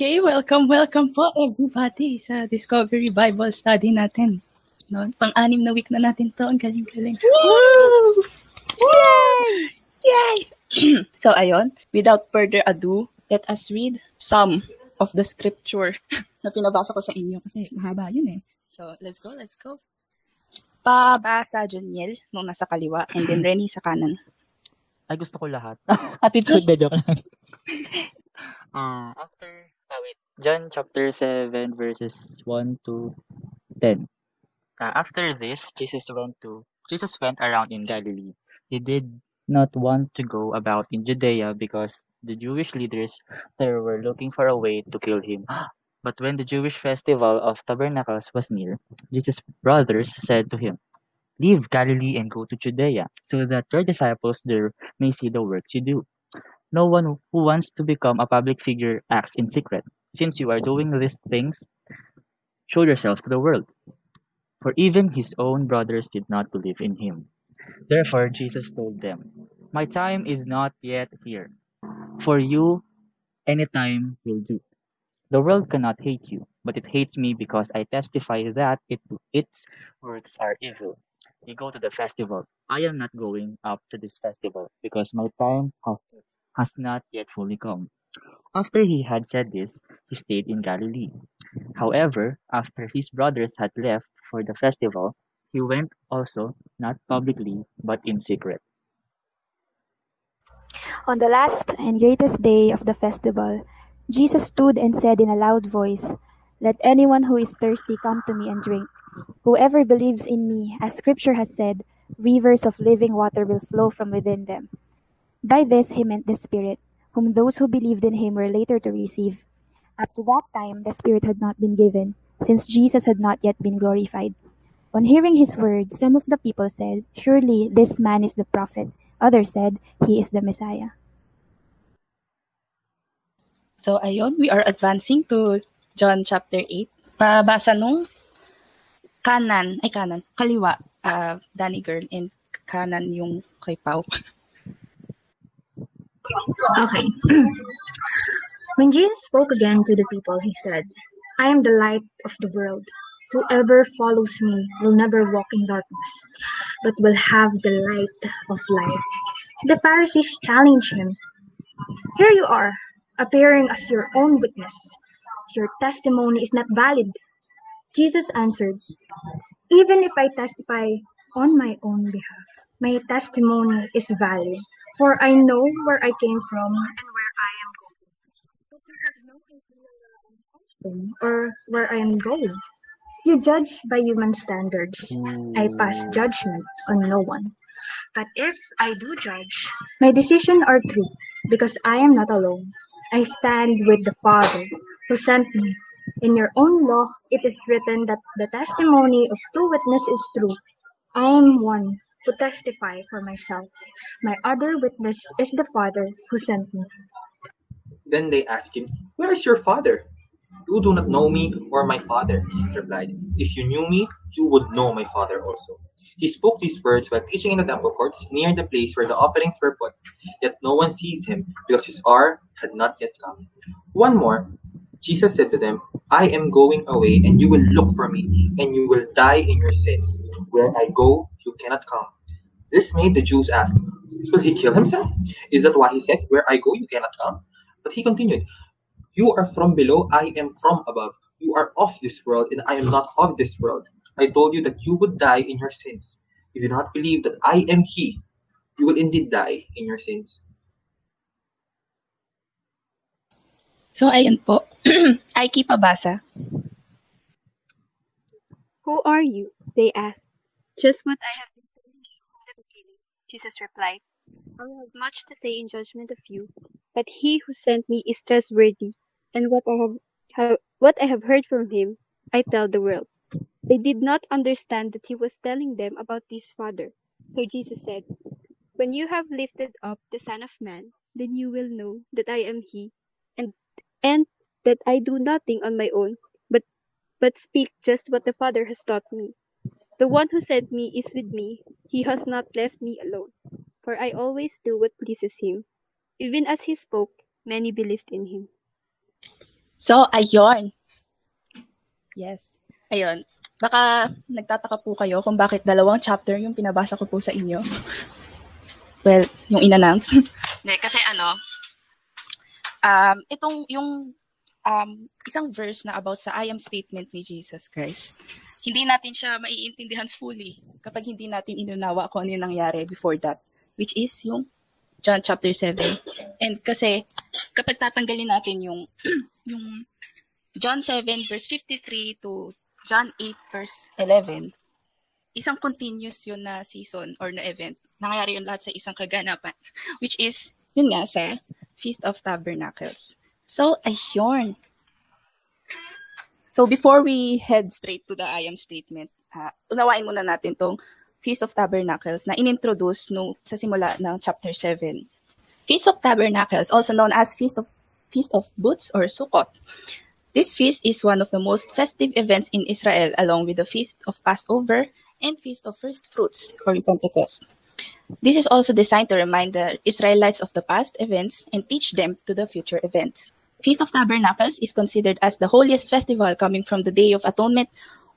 Okay, welcome, welcome po everybody sa Discovery Bible Study natin. No, pang-anim na week na natin to. Ang galing-galing. Woo! Yay! Yay! so, ayun, without further ado, let us read some of the scripture na pinabasa ko sa inyo kasi mahaba yun eh. So, let's go, let's go. Pabasa Juniel nung nasa kaliwa and then Renny sa kanan. Ay, gusto ko lahat. Attitude na joke lang. uh, after, ah, wait, John chapter 7 verses 1 to 10. Uh, after this, Jesus went to Jesus went around in Galilee. He did not want to go about in Judea because the Jewish leaders there were looking for a way to kill him. But when the Jewish festival of tabernacles was near, Jesus' brothers said to him, Leave Galilee and go to Judea, so that your disciples there may see the works you do. No one who wants to become a public figure acts in secret. Since you are doing these things, show yourself to the world. For even his own brothers did not believe in him. Therefore Jesus told them, My time is not yet here. For you, any time will do. The world cannot hate you, but it hates me because I testify that it, its works are evil. You go to the festival. I am not going up to this festival because my time has, has not yet fully come. After he had said this, he stayed in Galilee. However, after his brothers had left for the festival, he went also, not publicly, but in secret. On the last and greatest day of the festival, Jesus stood and said in a loud voice, Let anyone who is thirsty come to me and drink. Whoever believes in me, as Scripture has said, rivers of living water will flow from within them. By this he meant the Spirit, whom those who believed in him were later to receive. Up to that time, the Spirit had not been given, since Jesus had not yet been glorified. On hearing his words, some of the people said, Surely this man is the prophet. Others said, He is the Messiah. So, ayun, we are advancing to John chapter 8. Pabasa nung kanan, ay kanan, kaliwa, uh, Danny Girl, and kanan yung kay Pau. Okay. when Jesus spoke again to the people, he said, I am the light of the world. Whoever follows me will never walk in darkness, but will have the light of life. The Pharisees challenged him. Here you are, appearing as your own witness. Your testimony is not valid. Jesus answered, Even if I testify on my own behalf, my testimony is valid, for I know where I came from and where I am going. But you have no idea where I am from or where I am going. You judge by human standards. I pass hmm. judgment on no one. But if I do judge, my decisions are true, because I am not alone. I stand with the Father who sent me. In your own law, it is written that the testimony of two witnesses is true. I am one who testify for myself. My other witness is the Father who sent me. Then they asked him, Where is your father? You do not know me or my father, Jesus replied. If you knew me, you would know my father also. He spoke these words while teaching in the temple courts near the place where the offerings were put. Yet no one seized him because his hour had not yet come. One more, Jesus said to them, I am going away and you will look for me and you will die in your sins. Where I go, you cannot come. This made the Jews ask, Will he kill himself? Is that why he says, Where I go, you cannot come? But he continued, You are from below, I am from above. You are of this world, and I am not of this world. I told you that you would die in your sins. If you do not believe that I am He, you will indeed die in your sins. So, ayun po. Aiki pabasa. Who are you? They asked. Just what I have been telling you from the beginning, Jesus replied. I have much to say in judgment of you, but he who sent me is trustworthy, and what I have, have what I have heard from him, I tell the world. They did not understand that he was telling them about his Father. So Jesus said, When you have lifted up the Son of Man, then you will know that I am he, and and that I do nothing on my own, but but speak just what the Father has taught me. The one who sent me is with me. He has not left me alone, for I always do what pleases him. Even as he spoke, many believed in him. So, ayun. Yes. Ayun. Baka nagtataka po kayo kung bakit dalawang chapter yung pinabasa ko po sa inyo. Well, yung in-announce. Hindi, kasi ano, um, itong yung um, isang verse na about sa I am statement ni Jesus Christ, hindi natin siya maiintindihan fully kapag hindi natin inunawa kung ano yung nangyari before that, which is yung John chapter 7. And kasi kapag tatanggalin natin yung yung John 7 verse 53 to John 8 verse 11, isang continuous yun na season or na event. Nangyayari yun lahat sa isang kaganapan, which is yun nga sa Feast of Tabernacles. So, ayun. So, before we head straight to the I am statement, uh, unawain muna natin tong Feast of Tabernacles na inintroduce no, sa simula ng chapter 7. Feast of Tabernacles, also known as Feast of Feast of Booths or Sukkot. This feast is one of the most festive events in Israel along with the Feast of Passover and Feast of First Fruits or Pentecost. This is also designed to remind the Israelites of the past events and teach them to the future events. Feast of Tabernacles is considered as the holiest festival coming from the Day of Atonement,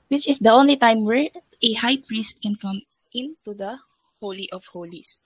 which is the only time where a high priest can come into the Holy of Holies.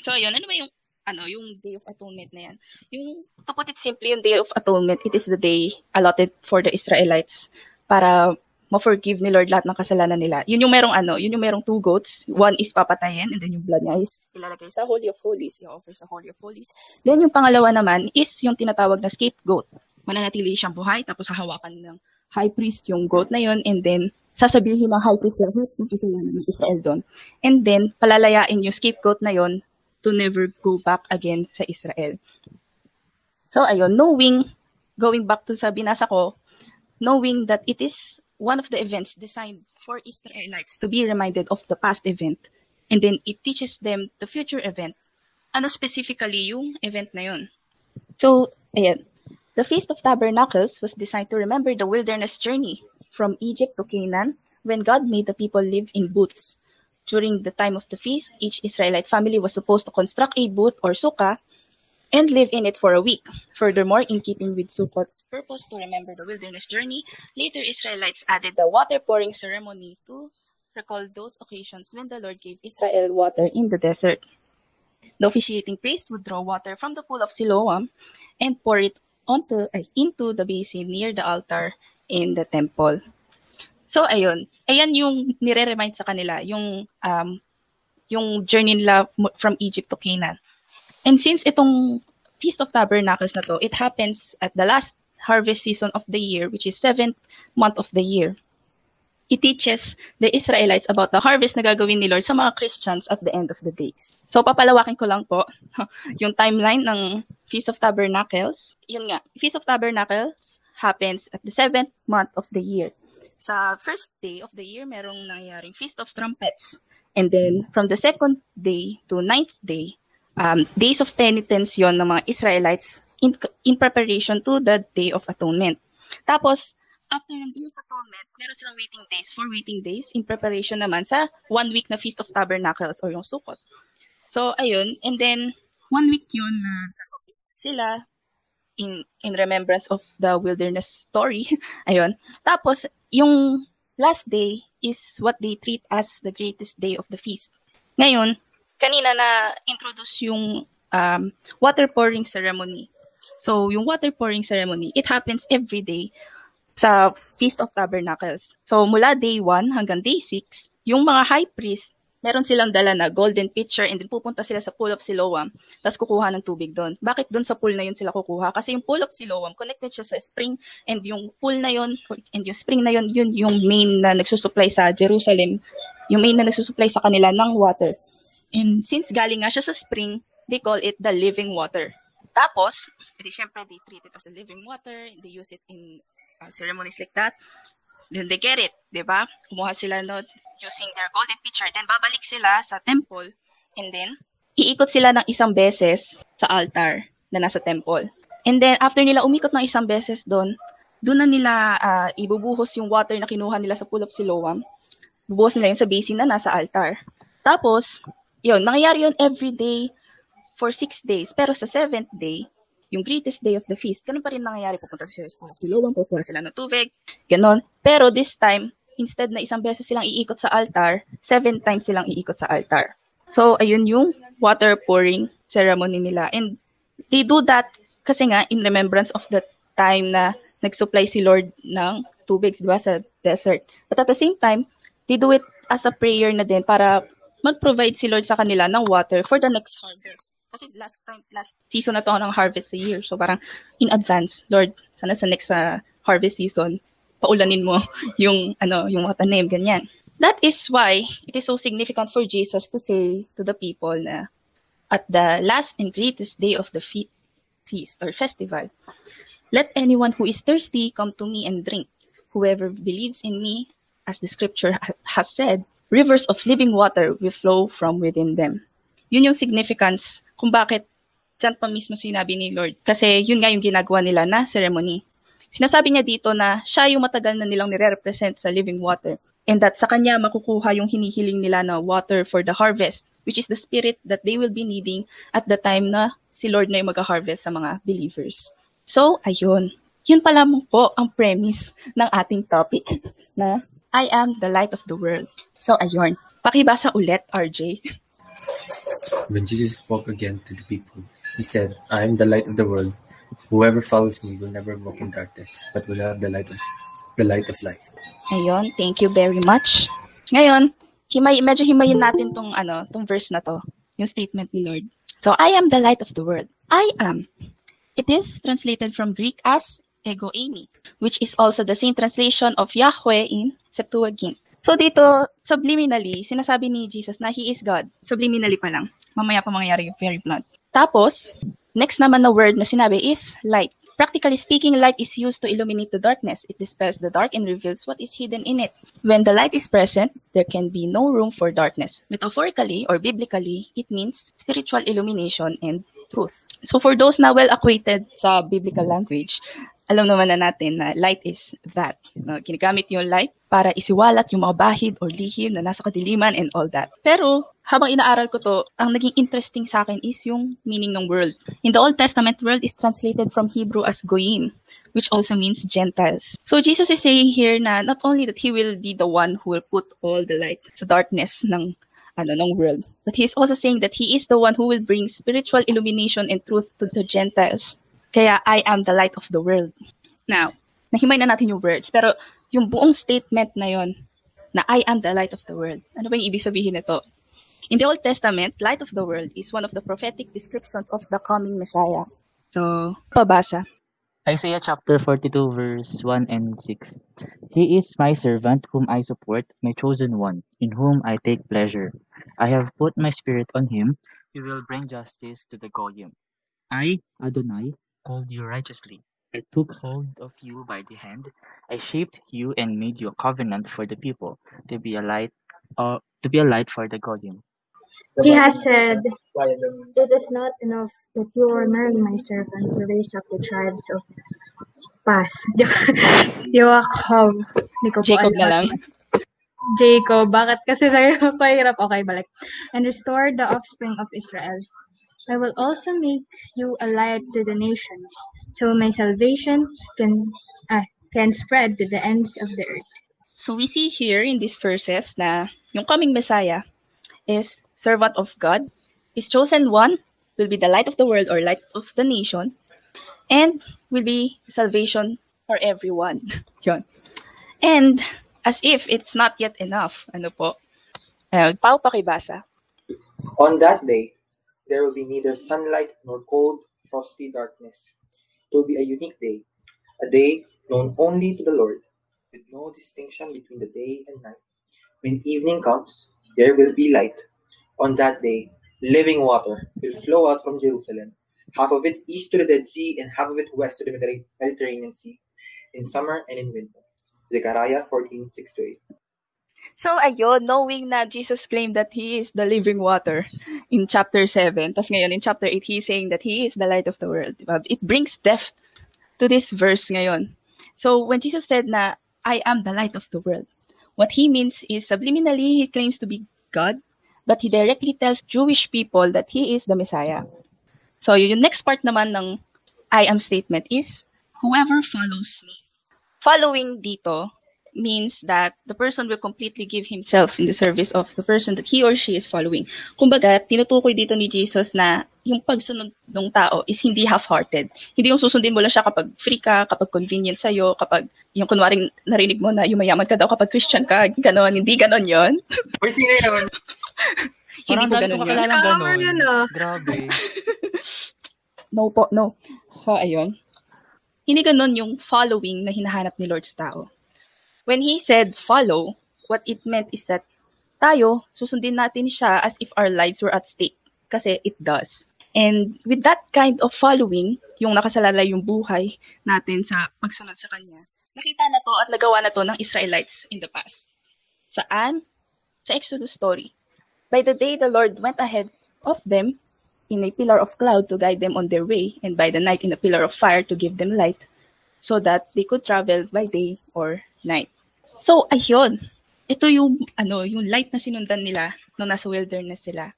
So, ayun, ano ba yung ano, yung Day of Atonement na yan? Yung, to put it simply, yung Day of Atonement, it is the day allotted for the Israelites para ma-forgive ni Lord lahat ng kasalanan nila. Yun yung merong ano, yun yung merong two goats. One is papatayin and then yung blood niya is ilalagay sa Holy of Holies, i-offer sa Holy of Holies. Then yung pangalawa naman is yung tinatawag na scapegoat. Mananatili siyang buhay tapos hahawakan ng high priest yung goat na yun and then sasabihin ng high priest lahat ng kasalanan ng Israel doon. And then palalayain yung scapegoat na yon to never go back again sa Israel. So ayun, knowing, going back to sa binasa ko, knowing that it is one of the events designed for Israelites to be reminded of the past event, and then it teaches them the future event. Ano specifically yung event na yun? So, ayan. The Feast of Tabernacles was designed to remember the wilderness journey from Egypt to Canaan when God made the people live in booths. During the time of the feast, each Israelite family was supposed to construct a booth or sukkah and live in it for a week. Furthermore, in keeping with Sukkot's purpose to remember the wilderness journey, later Israelites added the water pouring ceremony to recall those occasions when the Lord gave Israel water in the desert. The officiating priest would draw water from the pool of Siloam and pour it onto ay, into the basin near the altar in the temple. So ayun, ayan yung nire-remind sa kanila yung um yung journey nila from Egypt to Canaan. And since itong Feast of Tabernacles na to, it happens at the last harvest season of the year, which is seventh month of the year. It teaches the Israelites about the harvest na gagawin ni Lord sa mga Christians at the end of the days. So, papalawakin ko lang po yung timeline ng Feast of Tabernacles. Yun nga, Feast of Tabernacles happens at the seventh month of the year. Sa first day of the year, merong nangyaring Feast of Trumpets. And then, from the second day to ninth day, um, days of penitence yon ng mga Israelites in, in preparation to the Day of Atonement. Tapos, after ng Day of Atonement, meron silang waiting days, four waiting days in preparation naman sa one week na Feast of Tabernacles or yung Sukkot. So, ayun. And then, one week yun na sila in in remembrance of the wilderness story. ayun. Tapos, yung last day is what they treat as the greatest day of the feast. Ngayon, kanina na introduce yung um, water pouring ceremony. So, yung water pouring ceremony, it happens every day sa Feast of Tabernacles. So, mula day 1 hanggang day 6, yung mga high priest, meron silang dala na golden pitcher and then pupunta sila sa pool of Siloam, tapos kukuha ng tubig doon. Bakit doon sa pool na yun sila kukuha? Kasi yung pool of Siloam, connected siya sa spring and yung pool na yun, and yung spring na yun, yun yung main na nagsusupply sa Jerusalem, yung main na nagsusupply sa kanila ng water. And since galing nga siya sa spring, they call it the living water. Tapos, edi syempre, they treat it as a living water, they use it in uh, ceremonies like that. Then they get it, di ba? Kumuha sila no, using their golden pitcher. Then babalik sila sa temple. And then, iikot sila ng isang beses sa altar na nasa temple. And then, after nila umikot ng isang beses doon, doon na nila uh, ibubuhos yung water na kinuha nila sa pool of Siloam. Bubuhos nila yun sa basin na nasa altar. Tapos, yun, nangyayari yun every day for six days. Pero sa seventh day, yung greatest day of the feast, ganun pa rin nangyayari. Pupunta sila sa silawang, kukuha sila ng tubig, ganon. Pero this time, instead na isang beses silang iikot sa altar, seven times silang iikot sa altar. So, ayun yung water pouring ceremony nila. And they do that kasi nga in remembrance of the time na nag-supply si Lord ng tubig, di ba, sa desert. But at the same time, they do it as a prayer na din para mag-provide si Lord sa kanila ng water for the next harvest. Kasi last time, last season na to ng harvest sa year. So parang in advance, Lord, sana sa next uh, harvest season, paulanin mo yung ano, yung mga tanim, ganyan. That is why it is so significant for Jesus to say to the people na at the last and greatest day of the fe- feast or festival, let anyone who is thirsty come to me and drink. Whoever believes in me, as the scripture ha- has said, rivers of living water will flow from within them. Yun yung significance kung bakit dyan pa mismo sinabi ni Lord. Kasi yun nga yung ginagawa nila na ceremony. Sinasabi niya dito na siya yung matagal na nilang nire-represent sa living water. And that sa kanya makukuha yung hinihiling nila na water for the harvest, which is the spirit that they will be needing at the time na si Lord na yung mag-harvest sa mga believers. So, ayun. Yun pala po ang premise ng ating topic na I am the light of the world. So, ayun. Pakibasa ulit, RJ. When Jesus spoke again to the people, he said, I am the light of the world. Whoever follows me will never walk in darkness, but will have the light of the light of life. Ayun, thank you very much. Ngayon, himay, medyo himayin natin tong, ano, tong verse na to, yung statement ni Lord. So, I am the light of the world. I am. It is translated from Greek as ego eimi, which is also the same translation of Yahweh in Septuagint. So dito, subliminally, sinasabi ni Jesus na He is God. Subliminally pa lang. Mamaya pa mangyayari yung very blunt. Tapos, next naman na word na sinabi is light. Practically speaking, light is used to illuminate the darkness. It dispels the dark and reveals what is hidden in it. When the light is present, there can be no room for darkness. Metaphorically or biblically, it means spiritual illumination and truth. So for those na well acquainted sa biblical language, alam naman na natin na light is that. No, ginagamit yung light para isiwalat yung mga bahid or lihim na nasa kadiliman and all that. Pero habang inaaral ko to, ang naging interesting sa akin is yung meaning ng world. In the Old Testament, world is translated from Hebrew as goyim, which also means Gentiles. So Jesus is saying here na not only that He will be the one who will put all the light sa darkness ng ano ng world, but He is also saying that He is the one who will bring spiritual illumination and truth to the Gentiles. Kaya I am the light of the world. Now, nahimay na natin yung words, pero yung buong statement na yon na I am the light of the world. Ano ba yung ibig sabihin nito? In the Old Testament, light of the world is one of the prophetic descriptions of the coming Messiah. So, pabasa. Isaiah chapter 42 verse 1 and 6. He is my servant whom I support, my chosen one, in whom I take pleasure. I have put my spirit on him. He will bring justice to the Goyim. I, Adonai, called you righteously. I took hold of you by the hand. I shaped you and made you a covenant for the people, to be a light, uh, to be a light for the Goyim. He has said, It is not enough that you are merely my servant to raise up the tribes of Pas. Joachim. Po Jacob na lang. Jacob. Bakit kasi nagpahirap? Okay, balik. And restore the offspring of Israel. I will also make you a light to the nations, so my salvation can ah, can spread to the ends of the earth. So we see here in these verses na yung coming Messiah is servant of God, his chosen one will be the light of the world or light of the nation, and will be salvation for everyone. Yun. And as if it's not yet enough, ano po, uh, Pao pakibasa. On that day, there will be neither sunlight nor cold, frosty darkness. It will be a unique day, a day known only to the Lord, with no distinction between the day and night. When evening comes, there will be light. On that day, living water will flow out from Jerusalem, half of it east to the Dead Sea and half of it west to the Mediterranean Sea, in summer and in winter. Zechariah 14, 6 8. So ayun, knowing na Jesus claimed that He is the living water in chapter 7, tas ngayon in chapter 8, He's saying that He is the light of the world. Diba? It brings depth to this verse ngayon. So when Jesus said na, I am the light of the world, what He means is subliminally He claims to be God, but He directly tells Jewish people that He is the Messiah. So yung next part naman ng I am statement is, whoever follows me. Following dito means that the person will completely give himself in the service of the person that he or she is following. Kumbaga, tinutukoy dito ni Jesus na yung pagsunod ng tao is hindi half-hearted. Hindi yung susundin mo lang siya kapag free ka, kapag convenient sa'yo, kapag yung kunwaring narinig mo na yumayaman ka daw kapag Christian ka, ganon, hindi ganon yon Uy, sino yun? Hindi dami ganon ko yun. Scammer yun, ah. Grabe. No po, no. So, ayun. Hindi ganon yung following na hinahanap ni Lord sa tao. When he said follow, what it meant is that tayo, susundin natin siya as if our lives were at stake. Kasi it does. And with that kind of following, yung nakasalalay yung buhay natin sa pagsunod sa Kanya, nakita na to at nagawa na to ng Israelites in the past. Saan? Sa Exodus story. By the day the Lord went ahead of them in a pillar of cloud to guide them on their way, and by the night in a pillar of fire to give them light, so that they could travel by day or night. So, ayun. Ito yung, ano, yung light na sinundan nila nung nasa wilderness sila.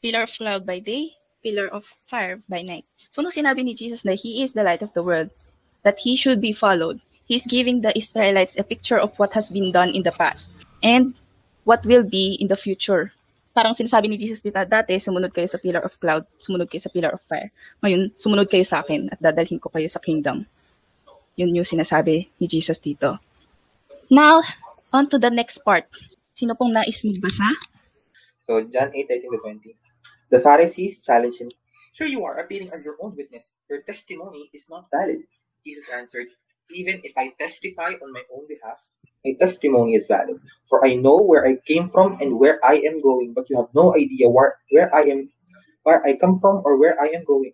Pillar of cloud by day, pillar of fire by night. So, nung sinabi ni Jesus na He is the light of the world, that He should be followed, He's giving the Israelites a picture of what has been done in the past and what will be in the future parang sinasabi ni Jesus dito, dati, sumunod kayo sa pillar of cloud, sumunod kayo sa pillar of fire. Ngayon, sumunod kayo sa akin at dadalhin ko kayo sa kingdom. Yun yung sinasabi ni Jesus dito. Now, on to the next part. Sino pong nais magbasa? So, John 8, 13 to 20. The Pharisees challenged him, Here you are, appearing as your own witness. Your testimony is not valid. Jesus answered, Even if I testify on my own behalf, my testimony is valid. For I know where I came from and where I am going, but you have no idea where, where I am where I come from or where I am going.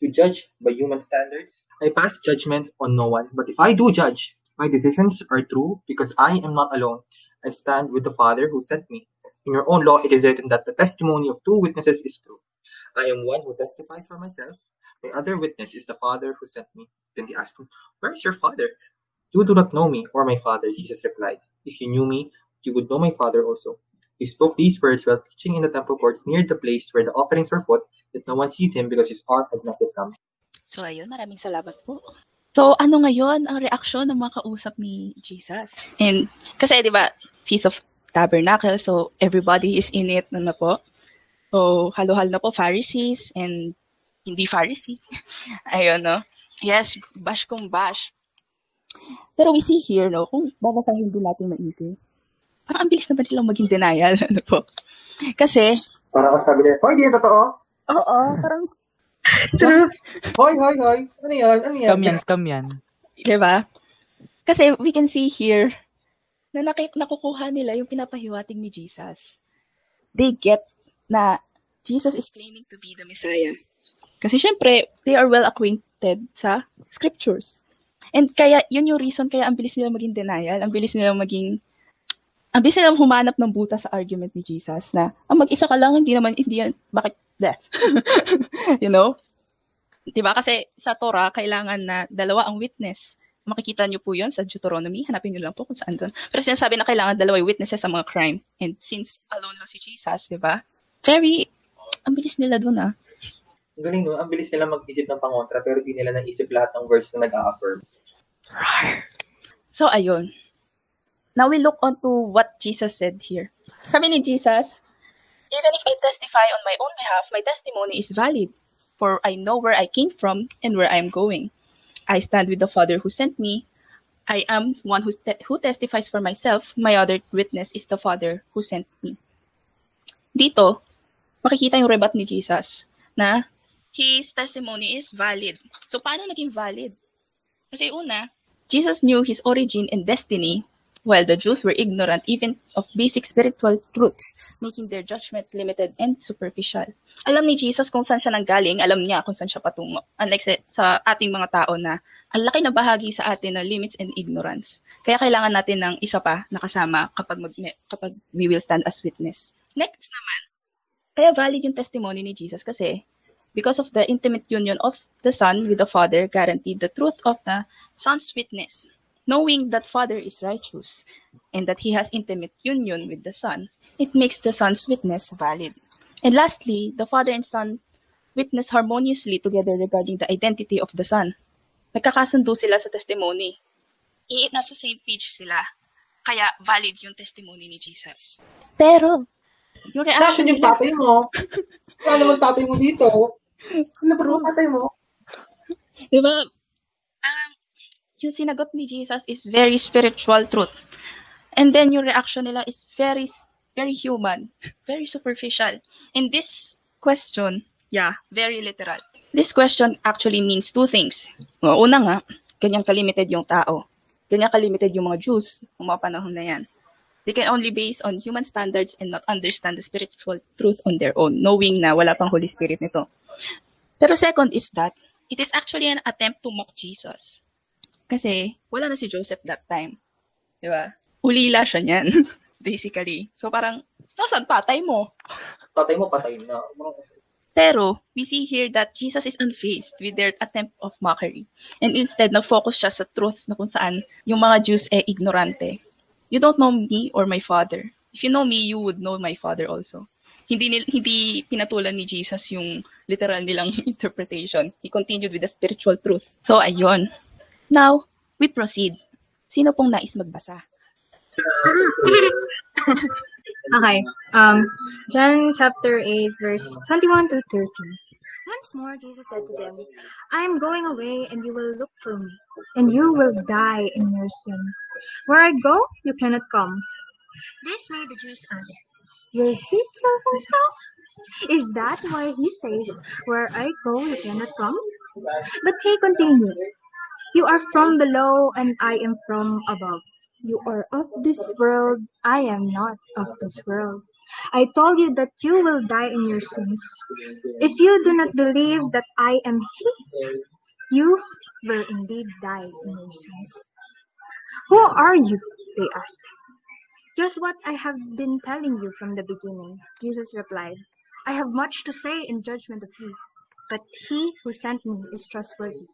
You judge by human standards. I pass judgment on no one, but if I do judge, my decisions are true because I am not alone. I stand with the Father who sent me. In your own law, it is written that the testimony of two witnesses is true. I am one who testifies for myself. My other witness is the Father who sent me. Then they asked him, Where is your Father? You do not know me or my Father, Jesus replied. If you knew me, you would know my Father also. He spoke these words while teaching in the temple courts near the place where the offerings were put, that no one sees him because his hour had not yet come. So, ayun, maraming salamat po. So, ano ngayon ang reaksyon ng mga kausap ni Jesus? And, kasi, di ba, Feast of Tabernacle, so everybody is in it na na po. So, halo-halo na po, Pharisees and hindi Pharisee. Ayun, no? Yes, bash kung bash. Pero we see here, no, kung babasahin din natin maigi, parang ang bilis na ba nilang maging denial, ano po? Kasi, Parang sabi nila, Hoy, di yan totoo. oo, parang, True. Hoy, hoy, hoy. Ano yan? Ano yan? Scam yan, scam yan. di ba? Kasi we can see here na nakik- nakukuha nila yung pinapahiwatig ni Jesus. They get na Jesus is claiming to be the Messiah. Kasi syempre, they are well acquainted sa scriptures. And kaya, yun yung reason kaya ang bilis nila maging denial, ang bilis nila maging, ang bilis nila humanap ng buta sa argument ni Jesus na, ang mag-isa ka lang, hindi naman, hindi yan, bakit, death? you know? Diba? Kasi sa Torah, kailangan na dalawa ang witness. Makikita nyo po yun sa Deuteronomy. Hanapin nyo lang po kung saan doon. Pero sinasabi na kailangan dalawa yung witnesses sa mga crime. And since alone lang si Jesus, di ba? Very, ang bilis nila doon ah. Ang galing, no? Ang bilis nila mag-isip ng pangontra, pero di nila naisip lahat ng verse na nag-a-affirm. So, ayun. Now we look on to what Jesus said here. Sabi ni Jesus, Even if I testify on my own behalf, my testimony is valid, for I know where I came from and where I am going. I stand with the Father who sent me. I am one who, te- who testifies for myself. My other witness is the Father who sent me. Dito, makikita yung rebat ni Jesus na his testimony is valid. So, paano naging valid? Kasi una, Jesus knew his origin and destiny, while the Jews were ignorant even of basic spiritual truths, making their judgment limited and superficial. Alam ni Jesus kung saan siya nanggaling, alam niya kung saan siya patungo. Unlike sa, sa ating mga tao na ang laki na bahagi sa atin ng limits and ignorance. Kaya kailangan natin ng isa pa na kasama kapag, mag, kapag we will stand as witness. Next naman, kaya valid yung testimony ni Jesus kasi because of the intimate union of the Son with the Father guaranteed the truth of the Son's witness. Knowing that Father is righteous and that he has intimate union with the Son, it makes the Son's witness valid. And lastly, the Father and Son witness harmoniously together regarding the identity of the Son. Nagkakasundo sila sa testimony. I, nasa same page sila. Kaya valid yung testimony ni Jesus. Pero, yung reaction Nasaan yung nila, tatay mo? Wala naman tatay mo dito. Ano ba yung tatay mo? di ba, um, yung sinagot ni Jesus is very spiritual truth. And then yung reaction nila is very, very human, very superficial. And this question, yeah, very literal. This question actually means two things. Una nga, ganyang kalimited yung tao. Ganyan kalimited yung mga Jews ng mga panahon na yan. They can only base on human standards and not understand the spiritual truth on their own, knowing na wala pang Holy Spirit nito. Pero second is that, it is actually an attempt to mock Jesus. Kasi, wala na si Joseph that time. Di ba? Ulila siya niyan, basically. So parang, nasan tatay mo? Tatay mo patay na. Pero, we see here that Jesus is unfazed with their attempt of mockery. And instead, nag-focus siya sa truth na kung saan yung mga Jews eh ignorante. You don't know me or my father. If you know me, you would know my father also. Hindi, nil- hindi pinatulan ni Jesus yung literal nilang interpretation. He continued with the spiritual truth. So, ayun. Now, we proceed. Sino pong nais magbasa? Okay. Um, John chapter 8, verse 21 to 30. Once more, Jesus said to them, I am going away, and you will look for me, and you will die in your sin. Where I go, you cannot come. This made the Jews ask, Will he kill himself? Is that why he says, Where I go, you cannot come? But he continued, You are from below, and I am from above. You are of this world, I am not of this world. I told you that you will die in your sins. If you do not believe that I am He, you will indeed die in your sins. Who are you? They asked. Just what I have been telling you from the beginning, Jesus replied. I have much to say in judgment of you, but he who sent me is trustworthy,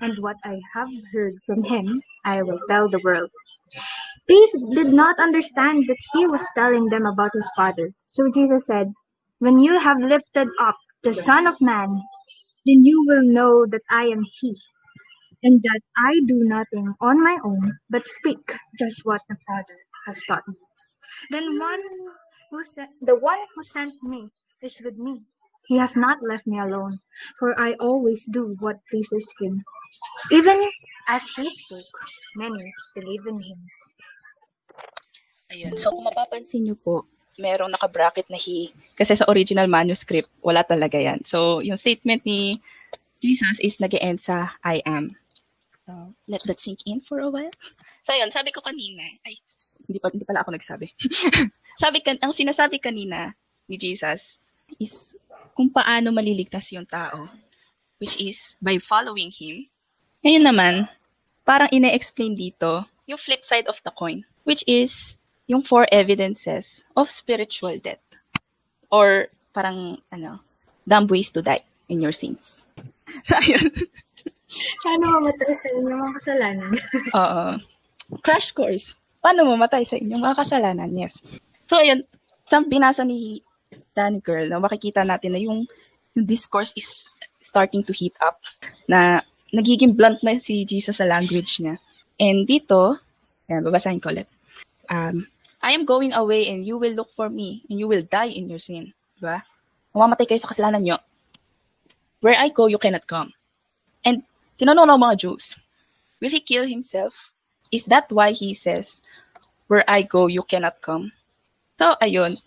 and what I have heard from him I will tell the world. These did not understand that he was telling them about his Father. So Jesus said, When you have lifted up the Son of Man, then you will know that I am he, and that I do nothing on my own, but speak just what the Father has taught me. Then one who sent, the one who sent me is with me. He has not left me alone, for I always do what pleases him. Even as he spoke, many believe in him. Ayun. So, kung mapapansin nyo po, merong naka-bracket na he. Kasi sa original manuscript, wala talaga yan. So, yung statement ni Jesus is nag end sa I am. So, let that sink in for a while. So, ayun, sabi ko kanina, ay, hindi, pa, hindi pala ako nagsabi. sabi kan, ang sinasabi kanina ni Jesus is kung paano maliligtas yung tao, which is by following Him. Ngayon naman, parang ine-explain dito yung flip side of the coin, which is yung four evidences of spiritual death. Or parang, ano, dumb ways to die in your sins. So, ayun. Paano mamatay sa inyong mga kasalanan? Oo. Crash course. Paano mamatay sa inyong mga kasalanan? Yes. So, ayun. Sa binasa ni Danny Girl, na makikita natin na yung, yung discourse is starting to heat up. Na nagiging blunt na si Jesus sa language niya. And dito, ayan, babasahin ko ulit. Um, I am going away and you will look for me and you will die in your sin. Diba? Mamamatay kayo sa kasalanan nyo. Where I go, you cannot come. And tinanong ng mga Jews, will he kill himself? Is that why he says, where I go, you cannot come? So, ayun.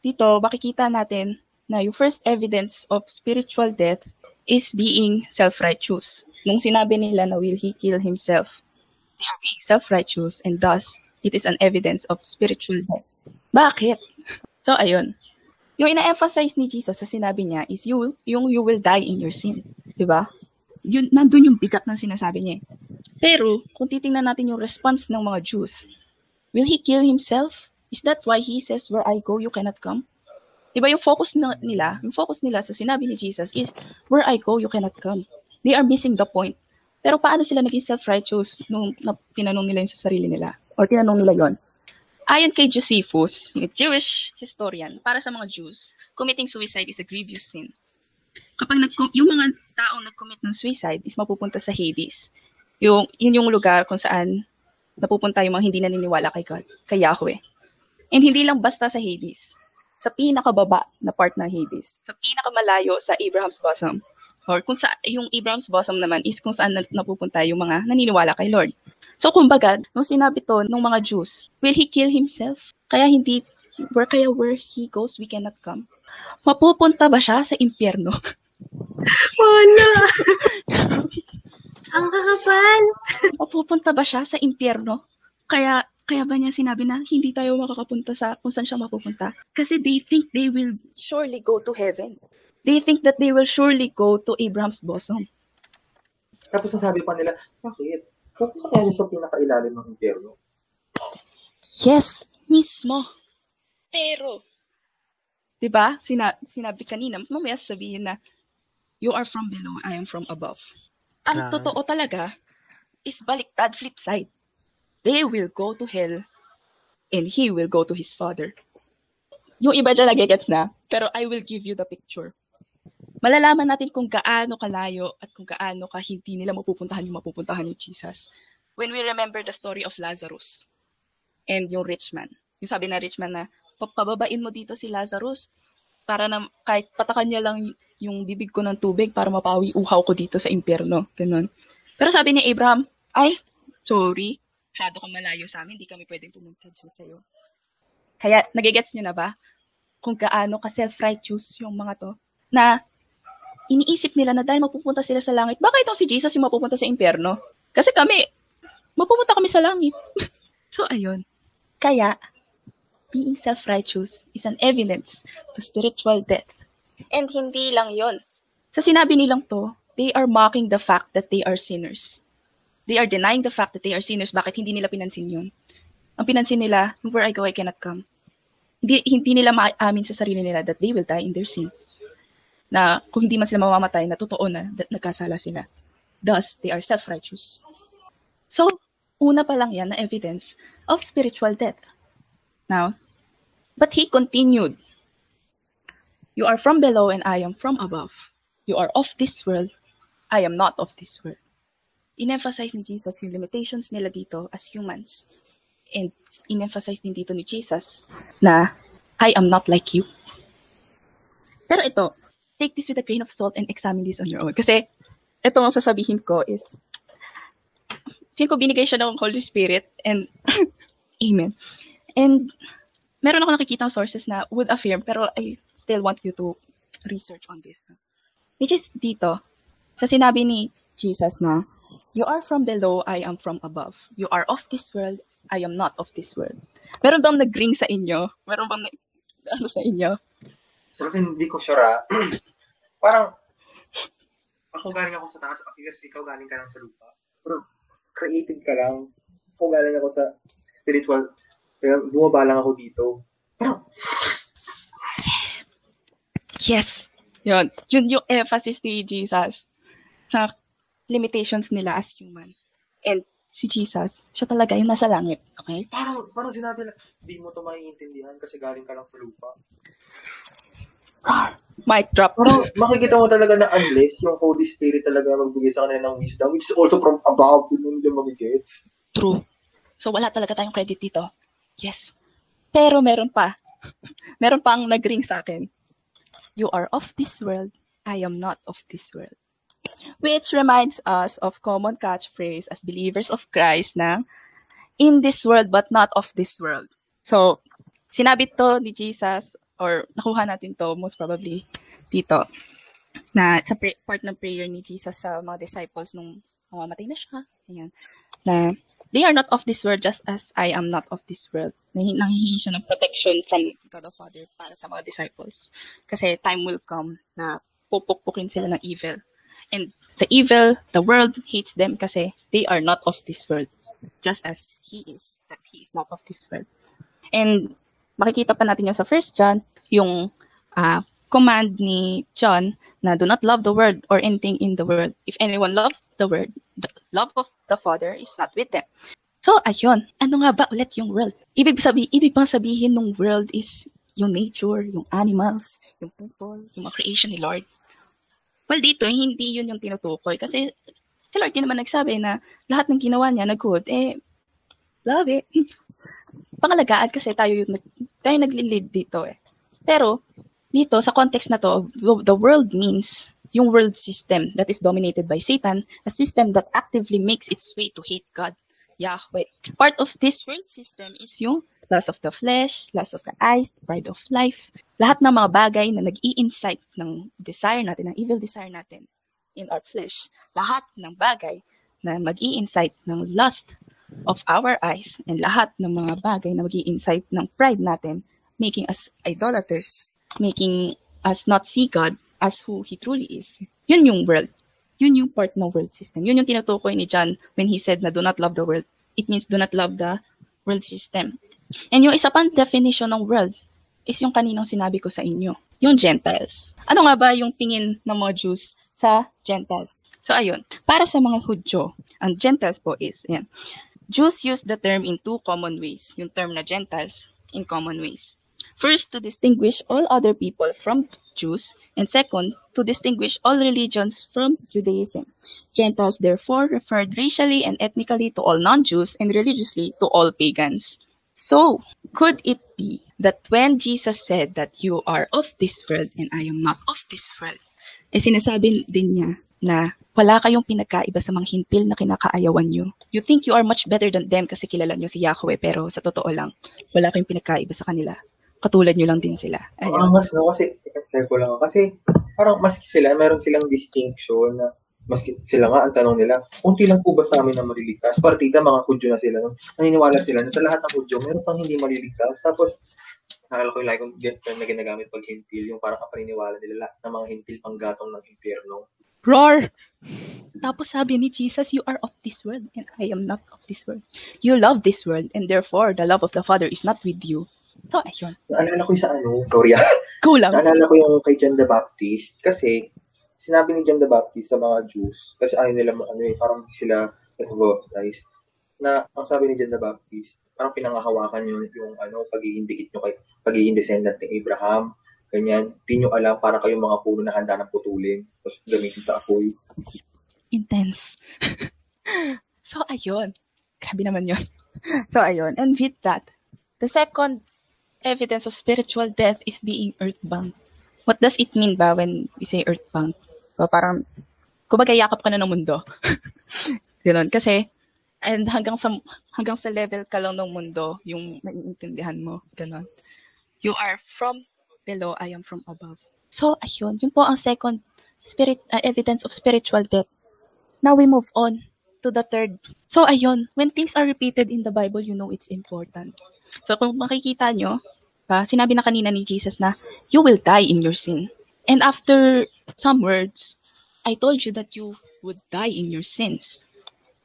Dito, makikita natin na yung first evidence of spiritual death is being self-righteous. Nung sinabi nila na will he kill himself, they are being self-righteous and thus, it is an evidence of spiritual death. Bakit? So, ayun. Yung ina-emphasize ni Jesus sa sinabi niya is you, yung you will die in your sin. Di ba? Yun, nandun yung bigat ng sinasabi niya. eh. Pero, kung titingnan natin yung response ng mga Jews, will he kill himself? Is that why he says, where I go, you cannot come? Di ba yung focus nila, yung focus nila sa sinabi ni Jesus is, where I go, you cannot come. They are missing the point. Pero paano sila naging self-righteous nung na, tinanong nila yung sa sarili nila? Or tinanong nila yon Ayon kay Josephus, Jewish historian, para sa mga Jews, committing suicide is a grievous sin. kapag nag yung mga taong nag-commit ng suicide is mapupunta sa Hades. Yung, yun yung lugar kung saan napupunta yung mga hindi naniniwala kay God, kay Yahweh. And hindi lang basta sa Hades. Sa pinakababa na part ng Hades. Sa pinakamalayo sa Abraham's bosom. Or kung sa, yung Abraham's bosom naman is kung saan napupunta yung mga naniniwala kay Lord. So kumbaga, nung sinabi to ng mga Jews, will he kill himself? Kaya hindi, where kaya where he goes, we cannot come mapupunta ba siya sa impyerno? Wala. Ang kakapal. mapupunta ba siya sa impyerno? Kaya kaya ba niya sinabi na hindi tayo makakapunta sa kung saan siya mapupunta? Kasi they think they will surely go to heaven. They think that they will surely go to Abraham's bosom. Tapos nasabi pa nila, bakit? Bakit kaya siya sa pinakailalim ng impyerno? Yes, mismo. Pero, 'di ba? Sina sinabi kanina, mamaya sabihin na you are from below, I am from above. Ang Ah. totoo talaga is baliktad flip side. They will go to hell and he will go to his father. Yung iba dyan nagigets na, pero I will give you the picture. Malalaman natin kung gaano kalayo at kung gaano ka hindi nila mapupuntahan yung mapupuntahan ni Jesus. When we remember the story of Lazarus and yung rich man. Yung sabi na rich man na, pababain mo dito si Lazarus para na kahit patakan niya lang yung bibig ko ng tubig para mapawi uhaw ko dito sa impyerno. Ganun. Pero sabi ni Abraham, ay, sorry, masyado kang malayo sa amin, hindi kami pwedeng pumunta dyan sa'yo. Kaya, nagigets nyo na ba? Kung gaano ka self-righteous yung mga to, na iniisip nila na dahil mapupunta sila sa langit, baka itong si Jesus yung mapupunta sa impyerno? Kasi kami, mapupunta kami sa langit. so, ayun. Kaya, being self-righteous is an evidence to spiritual death. And hindi lang yon. Sa sinabi nilang to, they are mocking the fact that they are sinners. They are denying the fact that they are sinners. Bakit hindi nila pinansin yun? Ang pinansin nila, where I go, I cannot come. Hindi, hindi nila maamin sa sarili nila that they will die in their sin. Na kung hindi man sila mamamatay, na totoo na that nagkasala sila. Thus, they are self-righteous. So, una pa lang yan na evidence of spiritual death. Now, but he continued, You are from below and I am from above. You are of this world, I am not of this world. In-emphasize ni Jesus yung limitations nila dito as humans. And in-emphasize din dito ni Jesus na I am not like you. Pero ito, take this with a grain of salt and examine this on your own. Kasi ito ang sasabihin ko is, feel ko binigay siya ng Holy Spirit and Amen. And meron ako nakikita sources na would affirm, pero I still want you to research on this. Which is dito, sa sinabi ni Jesus na, You are from below, I am from above. You are of this world, I am not of this world. Meron bang nag-ring sa inyo? Meron bang na- ano sa inyo? Sa akin, hindi ko sure ah. Parang, ako galing ako sa taas, because ikaw galing ka lang sa lupa. Pero, created ka lang. Ako galing ako sa spiritual, kaya bumaba lang ako dito. Parang, Yes. Yun. Yun yung emphasis ni Jesus sa limitations nila as human. And si Jesus, siya talaga yung nasa langit. Okay? parang, parang sinabi lang, di mo to maiintindihan kasi galing ka lang sa lupa. Mic drop. Parang makikita mo talaga na unless yung Holy Spirit talaga magbigay sa kanila ng wisdom, which is also from above, din nila magigets. True. So, wala talaga tayong credit dito. Yes. Pero meron pa. meron pang nag-ring sa akin. You are of this world. I am not of this world. Which reminds us of common catchphrase as believers of Christ na in this world but not of this world. So, sinabi to ni Jesus or nakuha natin to most probably dito na sa pray- part ng prayer ni Jesus sa mga disciples nung mamamatay na siya. Ayan. Na they are not of this world just as I am not of this world. Nanghihingi siya ng protection from God the Father para sa mga disciples. Kasi time will come na pupukpukin sila ng evil. And the evil, the world hates them kasi they are not of this world. Just as He is. That He is not of this world. And makikita pa natin yung sa first John, yung ah, command ni John na do not love the world or anything in the world. If anyone loves the world, the love of the Father is not with them. So, ayun. Ano nga ba ulit yung world? Ibig sabihin, ibig bang sabihin ng world is yung nature, yung animals, yung people, yung mga creation ni Lord? Well, dito, hindi yun yung tinutukoy. Kasi si Lord din naman nagsabi na lahat ng ginawa niya na good, eh, love it. Pangalagaan kasi tayo yung tayo nagli-lead dito eh. Pero, dito, sa context na to, the world means yung world system that is dominated by Satan, a system that actively makes its way to hate God, Yahweh. Part of this world system is yung lust of the flesh, lust of the eyes, pride of life. Lahat ng mga bagay na nag-i-incite ng desire natin, ng evil desire natin in our flesh. Lahat ng bagay na mag-i-incite ng lust of our eyes and lahat ng mga bagay na mag-i-incite ng pride natin, making us idolaters, making us not see God as who He truly is. Yun yung world. Yun yung part ng world system. Yun yung tinutukoy ni John when he said na do not love the world. It means do not love the world system. And yung isa pang definition ng world is yung kaninang sinabi ko sa inyo, yung Gentiles. Ano nga ba yung tingin ng mga Jews sa Gentiles? So ayun, para sa mga Hudyo, ang Gentiles po is, ayan, Jews use the term in two common ways, yung term na Gentiles in common ways. First, to distinguish all other people from Jews, and second, to distinguish all religions from Judaism. Gentiles therefore referred racially and ethnically to all non-Jews and religiously to all pagans. So, could it be that when Jesus said that you are of this world and I am not of this world, eh sinasabi din niya na wala kayong pinagkaiba sa mga hintil na kinakaayawan nyo. You think you are much better than them kasi kilala nyo si Yahweh, pero sa totoo lang, wala kayong pinagkaiba sa kanila. Katulad nyo lang din sila. Ayun. angas, no? Kasi, i-share ko lang. Kasi, parang maski sila, meron silang distinction na maski sila nga, ang tanong nila, unti lang po ba sa amin na maliligtas? Partida, mga Hudyo na sila. No? Naniniwala sila na sa lahat ng Hudyo, meron pang hindi maliligtas. Tapos, nakala ko yung like term na ginagamit pag hintil, yung parang kapaniniwala nila lahat ng mga hintil pang gatong ng impyerno. Roar! Tapos sabi ni Jesus, you are of this world and I am not of this world. You love this world and therefore the love of the Father is not with you. So, ayun. Naalala ko yung sa ano, sorry ah. Kulang. Naalala ko yung kay John the Baptist kasi sinabi ni John the Baptist sa mga Jews kasi ayaw nila ano eh, parang sila nag-baptize na ang sabi ni John the Baptist parang pinangahawakan yung, yung ano pagiging dikit nyo kay pagiging descendant ni Abraham ganyan hindi nyo alam para kayong mga puno na handa ng putulin tapos gamitin sa apoy Intense. so, ayun. Grabe naman yun. So, ayun. And with that, the second evidence of spiritual death is being earthbound. What does it mean ba when we say earthbound? So, parang, kumbaga yakap ka na ng mundo. Ganun. Kasi, and hanggang sa hanggang sa level ka lang ng mundo, yung maiintindihan mo. Ganun. You are from below, I am from above. So, ayun. Yun po ang second spirit uh, evidence of spiritual death. Now we move on to the third. So ayun, when things are repeated in the Bible, you know it's important. So kung makikita nyo, pa, sinabi na kanina ni Jesus na, you will die in your sin. And after some words, I told you that you would die in your sins.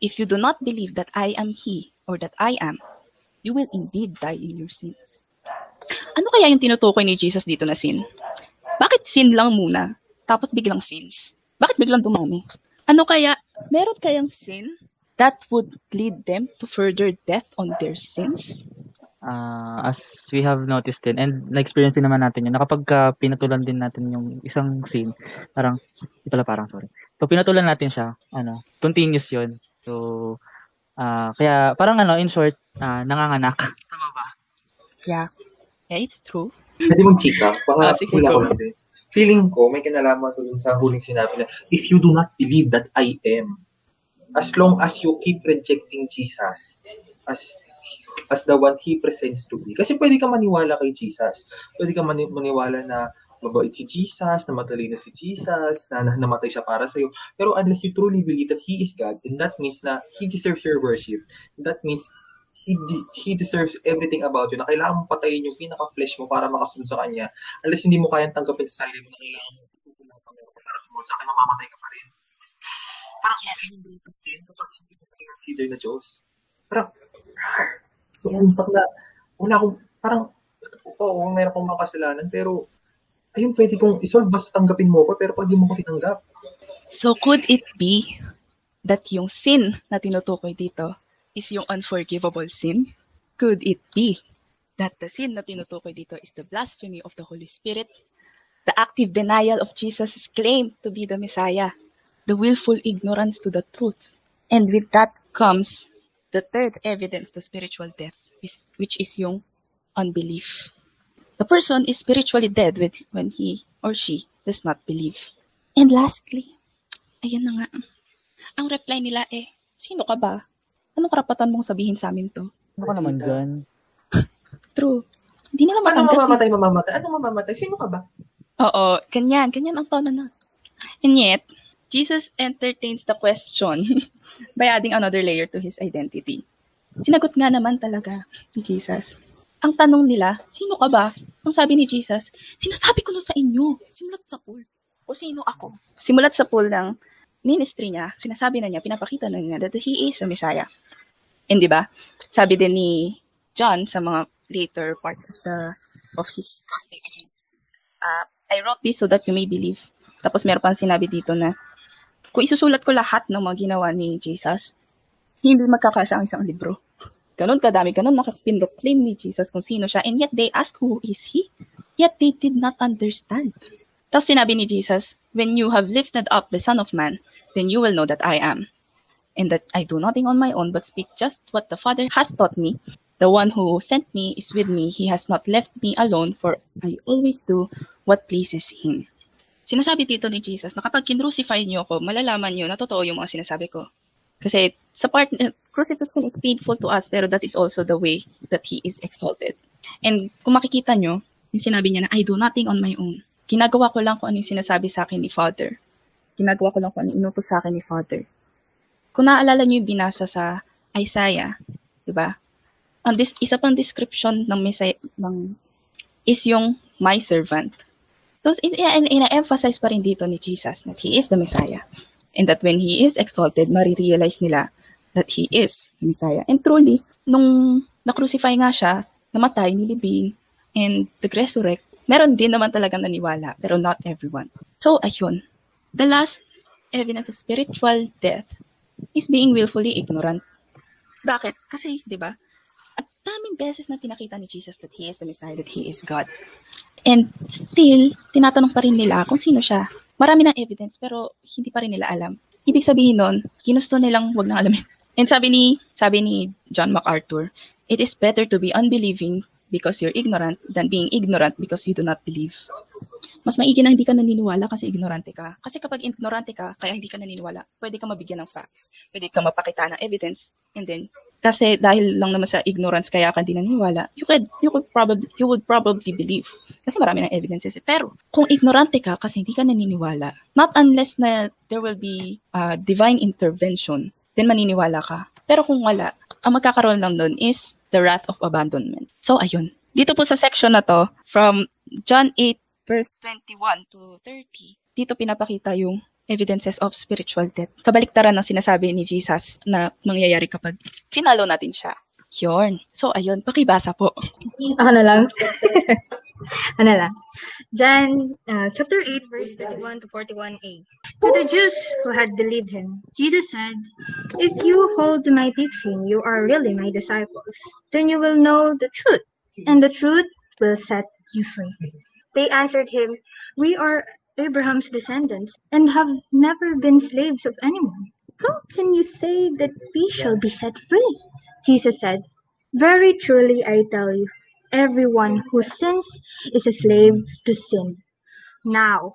If you do not believe that I am He or that I am, you will indeed die in your sins. Ano kaya yung tinutukoy ni Jesus dito na sin? Bakit sin lang muna, tapos biglang sins? Bakit biglang dumami? Ano kaya, meron kayang sin that would lead them to further death on their sins? Ah, as we have noticed din and na-experience din naman natin yun na kapag ka pinatulan din natin yung isang scene, parang, di pala parang, sorry. Pag pinatulan natin siya, ano, continuous yun. So, ah kaya, parang ano, in short, ah nanganganak. Tama ba? Yeah. Yeah, it's true. Pwede mong chika. Ah, Baka sige, hula go. ko lang din. Feeling ko, may kinalaman ko dun sa huling sinabi na, if you do not believe that I am, as long as you keep rejecting Jesus as as the one He presents to be. Kasi pwede ka maniwala kay Jesus. Pwede ka mani- maniwala na mabait si Jesus, na matalino si Jesus, na, na namatay siya para sa'yo. Pero unless you truly believe that He is God, then that means na He deserves your worship. That means he de- he deserves everything about you na kailangan mong patayin yung pinaka-flesh mo para makasunod sa kanya unless hindi mo kayang tanggapin sa sarili mo na kailangan mo tutunan ka meron para sumunod sa akin mamamatay ka pa rin parang yes. hindi mo consider na Diyos parang yung pag na wala akong parang oo meron akong mga kasalanan pero ayun pwede kong isolve basta tanggapin mo ko pero pag mo ko tinanggap So could it be that yung sin na tinutukoy dito is yung unforgivable sin? Could it be that the sin na tinutukoy dito is the blasphemy of the Holy Spirit? the active denial of Jesus' claim to be the Messiah, the willful ignorance to the truth. And with that comes the third evidence to spiritual death, is- which is yung unbelief. The person is spiritually dead with, when he or she does not believe. And lastly, ayan na nga, ang reply nila eh, sino ka ba? Anong karapatan mong sabihin sa amin to? Ano ka naman dyan? True. Hindi nila Ano matanggap. mamamatay, mamamatay? Ano mamamatay? Sino ka ba? Oo, ganyan, ganyan ang tono na. And yet, Jesus entertains the question by adding another layer to his identity. Sinagot nga naman talaga ni Jesus. Ang tanong nila, sino ka ba? Ang sabi ni Jesus, sinasabi ko na sa inyo, simulat sa pool. O sino ako? Simulat sa pool ng ministry niya, sinasabi na niya, pinapakita na niya that he is a Messiah. And di ba? Sabi din ni John sa mga later part of the of his gospel uh, I wrote this so that you may believe. Tapos meron pang sinabi dito na, kung isusulat ko lahat ng mga ginawa ni Jesus, hindi magkakasya ang isang libro. Ganon kadami, ganon nakapinroclaim ni Jesus kung sino siya. And yet they ask, who is he? Yet they did not understand. Tapos sinabi ni Jesus, when you have lifted up the Son of Man, then you will know that I am. And that I do nothing on my own, but speak just what the Father has taught me. The one who sent me is with me. He has not left me alone, for I always do what pleases Him. Sinasabi dito ni Jesus na kapag kinrucify niyo ako, malalaman niyo na totoo yung mga sinasabi ko. Kasi sa part, uh, crucifixion is painful to us, pero that is also the way that He is exalted. And kung makikita nyo, yung sinabi niya na, I do nothing on my own. Ginagawa ko lang kung ano yung sinasabi sa akin ni Father. Ginagawa ko lang kung ano inutos sa akin ni Father. Kung naaalala niyo yung binasa sa Isaiah, di ba? Ang dis- isa pang description ng Messiah, ng, is yung my servant. So, in- in- ina-emphasize pa rin dito ni Jesus that He is the Messiah. And that when He is exalted, marirealize nila that He is the Messiah. And truly, nung na-crucify nga siya, namatay, nilibing, and nag-resurrect, meron din naman talagang naniwala, pero not everyone. So, ayun. The last evidence of spiritual death is being willfully ignorant. Bakit? Kasi, di ba, daming beses na pinakita ni Jesus that He is the Messiah, that He is God. And still, tinatanong pa rin nila kung sino siya. Marami ng evidence, pero hindi pa rin nila alam. Ibig sabihin nun, ginusto nilang wag nang alamin. And sabi ni, sabi ni John MacArthur, it is better to be unbelieving because you're ignorant than being ignorant because you do not believe. Mas maigi na hindi ka naniniwala kasi ignorante ka. Kasi kapag ignorante ka, kaya hindi ka naniniwala, pwede ka mabigyan ng facts. Pwede ka mapakita ng evidence. And then, kasi dahil lang naman sa ignorance kaya ka hindi naniniwala, you could, you could probably, you would probably believe. Kasi marami ng evidences. eh. Pero, kung ignorante ka kasi hindi ka naniniwala, not unless na there will be uh, divine intervention, then maniniwala ka. Pero kung wala, ang magkakaroon lang doon is the wrath of abandonment. So, ayun. Dito po sa section na to, from John 8 verse 21 to 30, dito pinapakita yung evidences of spiritual death. Kabaliktaran ng sinasabi ni Jesus na mangyayari kapag finalo natin siya. Yun. So, ayun. Pakibasa po. Ako na lang. ano lang. John uh, chapter 8 verse 31 to 41a. To the Jews who had believed him, Jesus said, If you hold to my teaching, you are really my disciples. Then you will know the truth, and the truth will set you free. They answered him, We are Abraham's descendants and have never been slaves of anyone. How can you say that we shall be set free? Jesus said, Very truly I tell you, everyone who sins is a slave to sin. Now,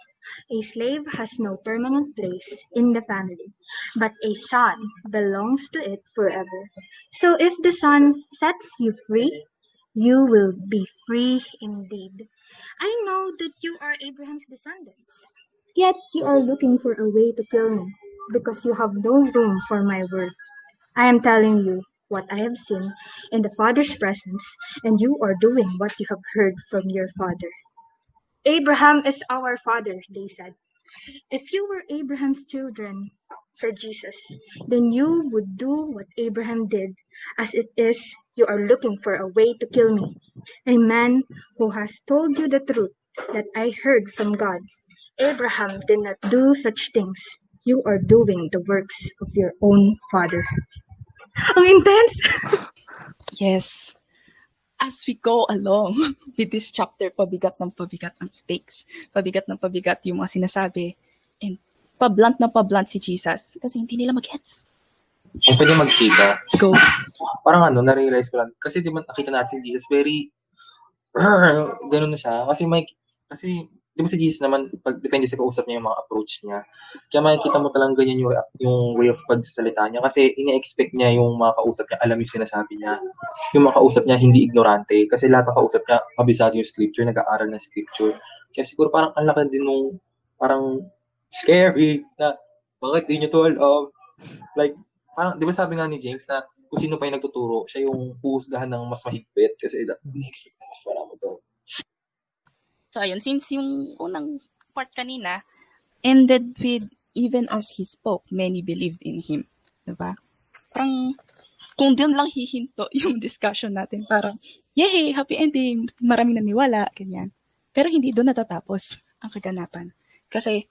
a slave has no permanent place in the family, but a son belongs to it forever. So if the son sets you free, you will be free indeed. I know that you are Abraham's descendants, yet you are looking for a way to kill me, because you have no room for my word. I am telling you what I have seen in the Father's presence, and you are doing what you have heard from your father. Abraham is our father, they said. If you were Abraham's children, said Jesus, then you would do what Abraham did. As it is, you are looking for a way to kill me, a man who has told you the truth that I heard from God. Abraham did not do such things. You are doing the works of your own father. Ang intense! Yes. as we go along with this chapter, pabigat ng pabigat ang stakes. Pabigat ng pabigat yung mga sinasabi. And pablunt na pablunt si Jesus. Kasi hindi nila mag-gets. Kung pwede magchika, Go. parang ano, na-realize ko lang. Kasi di ba nakita natin si Jesus, very, ganun na siya. Kasi may, kasi, di ba si Jesus naman, pag, depende sa kausap niya yung mga approach niya. Kaya makikita mo talagang ganyan yung, yung way of pagsasalita niya. Kasi ina-expect niya yung mga kausap niya, alam yung sinasabi niya. Yung mga kausap niya, hindi ignorante. Kasi lahat ng kausap niya, kabisado yung scripture, nag-aaral ng scripture. Kaya siguro parang ang laki din nung, parang, scary na, bakit di niyo to alam? Like, parang, di ba sabi nga ni James na kung sino pa yung nagtuturo, siya yung puhusgahan ng mas mahigpit kasi ini-expect na mas marami daw. So, ayun, since yung unang part kanina ended with even as he spoke, many believed in him. Diba? Parang, kung doon lang hihinto yung discussion natin, parang, yay, happy ending, maraming naniwala, ganyan. Pero hindi doon natatapos ang kaganapan. Kasi,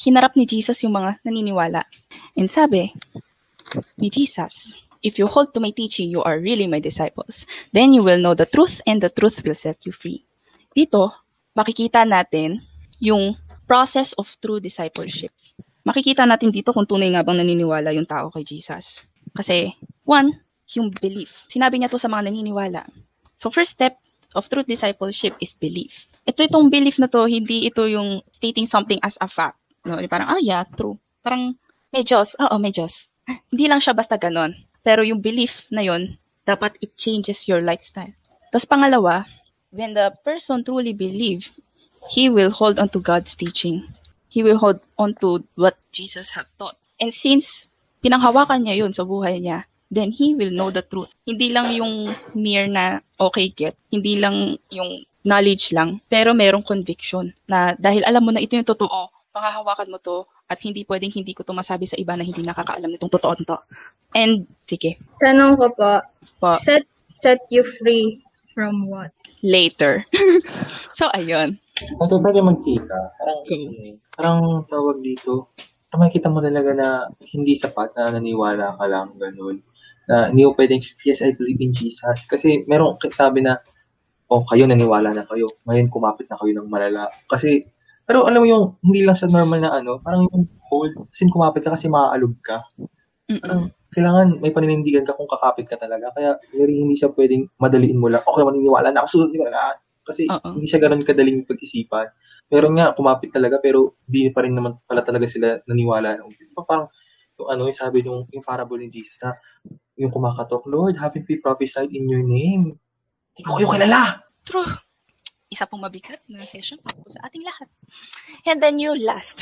hinarap ni Jesus yung mga naniniwala. And sabi ni Jesus, If you hold to my teaching, you are really my disciples. Then you will know the truth, and the truth will set you free. Dito, makikita natin yung process of true discipleship. Makikita natin dito kung tunay nga bang naniniwala yung tao kay Jesus. Kasi, one, yung belief. Sinabi niya to sa mga naniniwala. So, first step of true discipleship is belief. Ito itong belief na to, hindi ito yung stating something as a fact. No? Parang, ah, yeah, true. Parang, may Diyos. Oo, may Diyos. Hindi lang siya basta ganon. Pero yung belief na yon dapat it changes your lifestyle. Tapos pangalawa, when the person truly believe, he will hold on to God's teaching. He will hold on to what Jesus have taught. And since pinanghawakan niya yun sa buhay niya, then he will know the truth. Hindi lang yung mere na okay get, hindi lang yung knowledge lang, pero merong conviction na dahil alam mo na ito yung totoo, panghahawakan mo to at hindi pwedeng hindi ko to masabi sa iba na hindi nakakaalam nitong totoo to. And, sige, Tanong ko po, po, set set you free from what? later. so, ayun. Pwede pwede magkita. Parang, Okay. parang tawag dito, parang makikita mo talaga na hindi sapat na naniwala ka lang, ganun. Na hindi mo pwedeng, yes, I believe in Jesus. Kasi merong sabi na, oh, kayo naniwala na kayo. Ngayon kumapit na kayo ng malala. Kasi, pero alam mo yung, hindi lang sa normal na ano, parang yung hold, kasi kumapit ka kasi maaalog ka. Mm-mm. Parang, kailangan may paninindigan ka kung kakapit ka talaga. Kaya, very hindi siya pwedeng madaliin mo lang. Okay, maniniwala na ako, sunod ko na. Kasi, Oo. hindi siya ganun kadaling pag-isipan. Meron nga, kumapit talaga, pero di pa rin naman pala talaga sila naniwala. Parang, yung ano, yung sabi yung, yung parable ni Jesus na, yung kumakatok, Lord, haven't we prophesied in your name? Hindi ko kayo kilala. True. Isa pong mabigat na session po sa ating lahat. And then yung last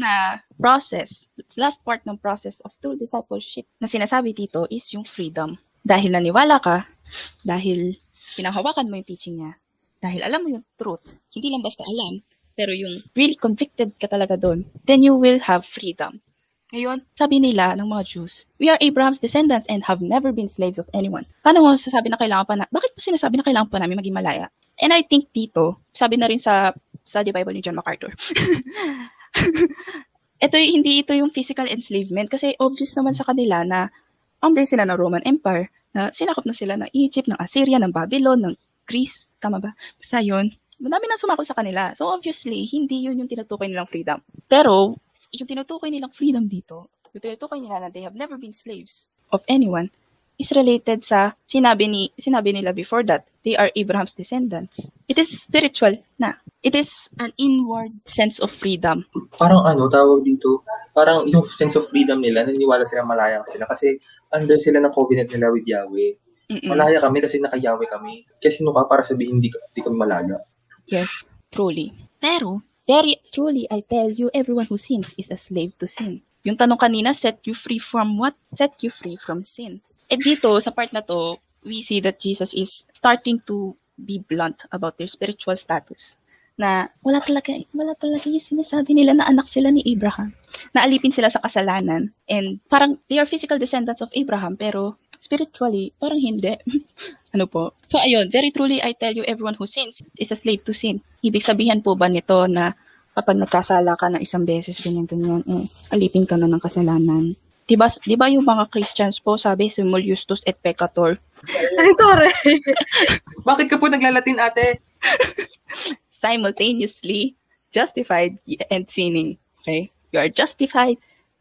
na process, last part ng process of true discipleship na sinasabi dito is yung freedom. Dahil naniwala ka, dahil pinanghawakan mo yung teaching niya, dahil alam mo yung truth, hindi lang basta alam, pero yung really convicted ka talaga doon, then you will have freedom. Ngayon, sabi nila ng mga Jews, we are Abraham's descendants and have never been slaves of anyone. Paano mo sasabi na kailangan pa na, bakit mo sinasabi na kailangan pa namin maging malaya? And I think dito, sabi na rin sa study Bible ni John MacArthur, ito hindi ito yung physical enslavement kasi obvious naman sa kanila na under sila ng Roman Empire, na sinakop na sila ng Egypt, ng Assyria, ng Babylon, ng Greece, tama ba? Basta yun, madami nang sumakop sa kanila. So obviously, hindi yun yung tinutukoy nilang freedom. Pero, yung tinutukoy nilang freedom dito, yung tinutukoy nila na they have never been slaves of anyone, is related sa sinabi ni sinabi nila before that they are Abraham's descendants. It is spiritual na. It is an inward sense of freedom. Parang ano, tawag dito, parang yung sense of freedom nila, naniwala sila malaya sila kasi under sila ng covenant nila with Yahweh. Mm-mm. Malaya kami kasi naka-Yahweh kami. Kasi sino ka para sabihin hindi, hindi kami malaya? Yes, truly. Pero, very truly, I tell you, everyone who sins is a slave to sin. Yung tanong kanina, set you free from what? Set you free from sin. Eh dito, sa part na to, we see that Jesus is starting to be blunt about their spiritual status. Na wala talaga, wala talaga yung sinasabi nila na anak sila ni Abraham. Na alipin sila sa kasalanan. And parang they are physical descendants of Abraham, pero spiritually, parang hindi. ano po? So ayun, very truly I tell you, everyone who sins is a slave to sin. Ibig sabihin po ba nito na kapag nagkasala ka ng isang beses, ganyan-ganyan, eh, alipin ka na ng kasalanan. Diba, diba yung mga Christians po, sabi, simul justus et peccator, Ang tore. Bakit ka po naglalatin, ate? Simultaneously justified and sinning. Okay? You are justified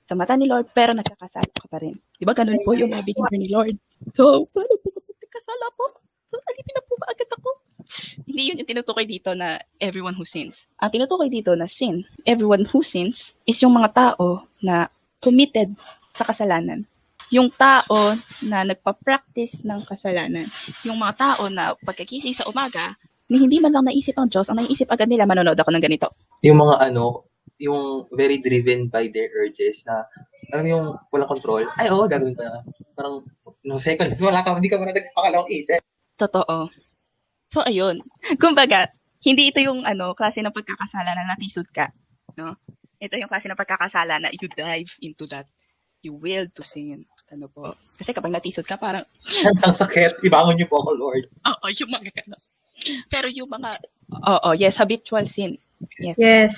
sa mata ni Lord, pero nagkakasala ka pa rin. Di ba ganun po yung believer ni Lord? So, paano po nagkasala po? So, alipin na po ba agad ako? Hindi yun yung tinutukoy dito na everyone who sins. Ang tinutukoy dito na sin, everyone who sins, is yung mga tao na committed sa kasalanan. Yung tao na nagpa-practice ng kasalanan. Yung mga tao na pagkakising sa umaga, ni hindi man lang naisip ang Diyos, ang naisip agad nila, manonood ako ng ganito. Yung mga ano, yung very driven by their urges na, alam mo yung walang control. Ay, oo, gagawin ko na. Parang, no second, wala ka, hindi ka muna nagpakalawang isip. Totoo. So, ayun. Kumbaga, hindi ito yung ano, klase ng pagkakasala na natisod ka. No? Ito yung klase ng pagkakasala na you dive into that. You will to sin. Ano po? Kasi kapag natisod ka, parang, Siyan sang sakit, ibangon niyo po ako, Lord. oo, yung mga gano'n. Pero yung mga, oo, yes, habitual sin. Yes. Yes.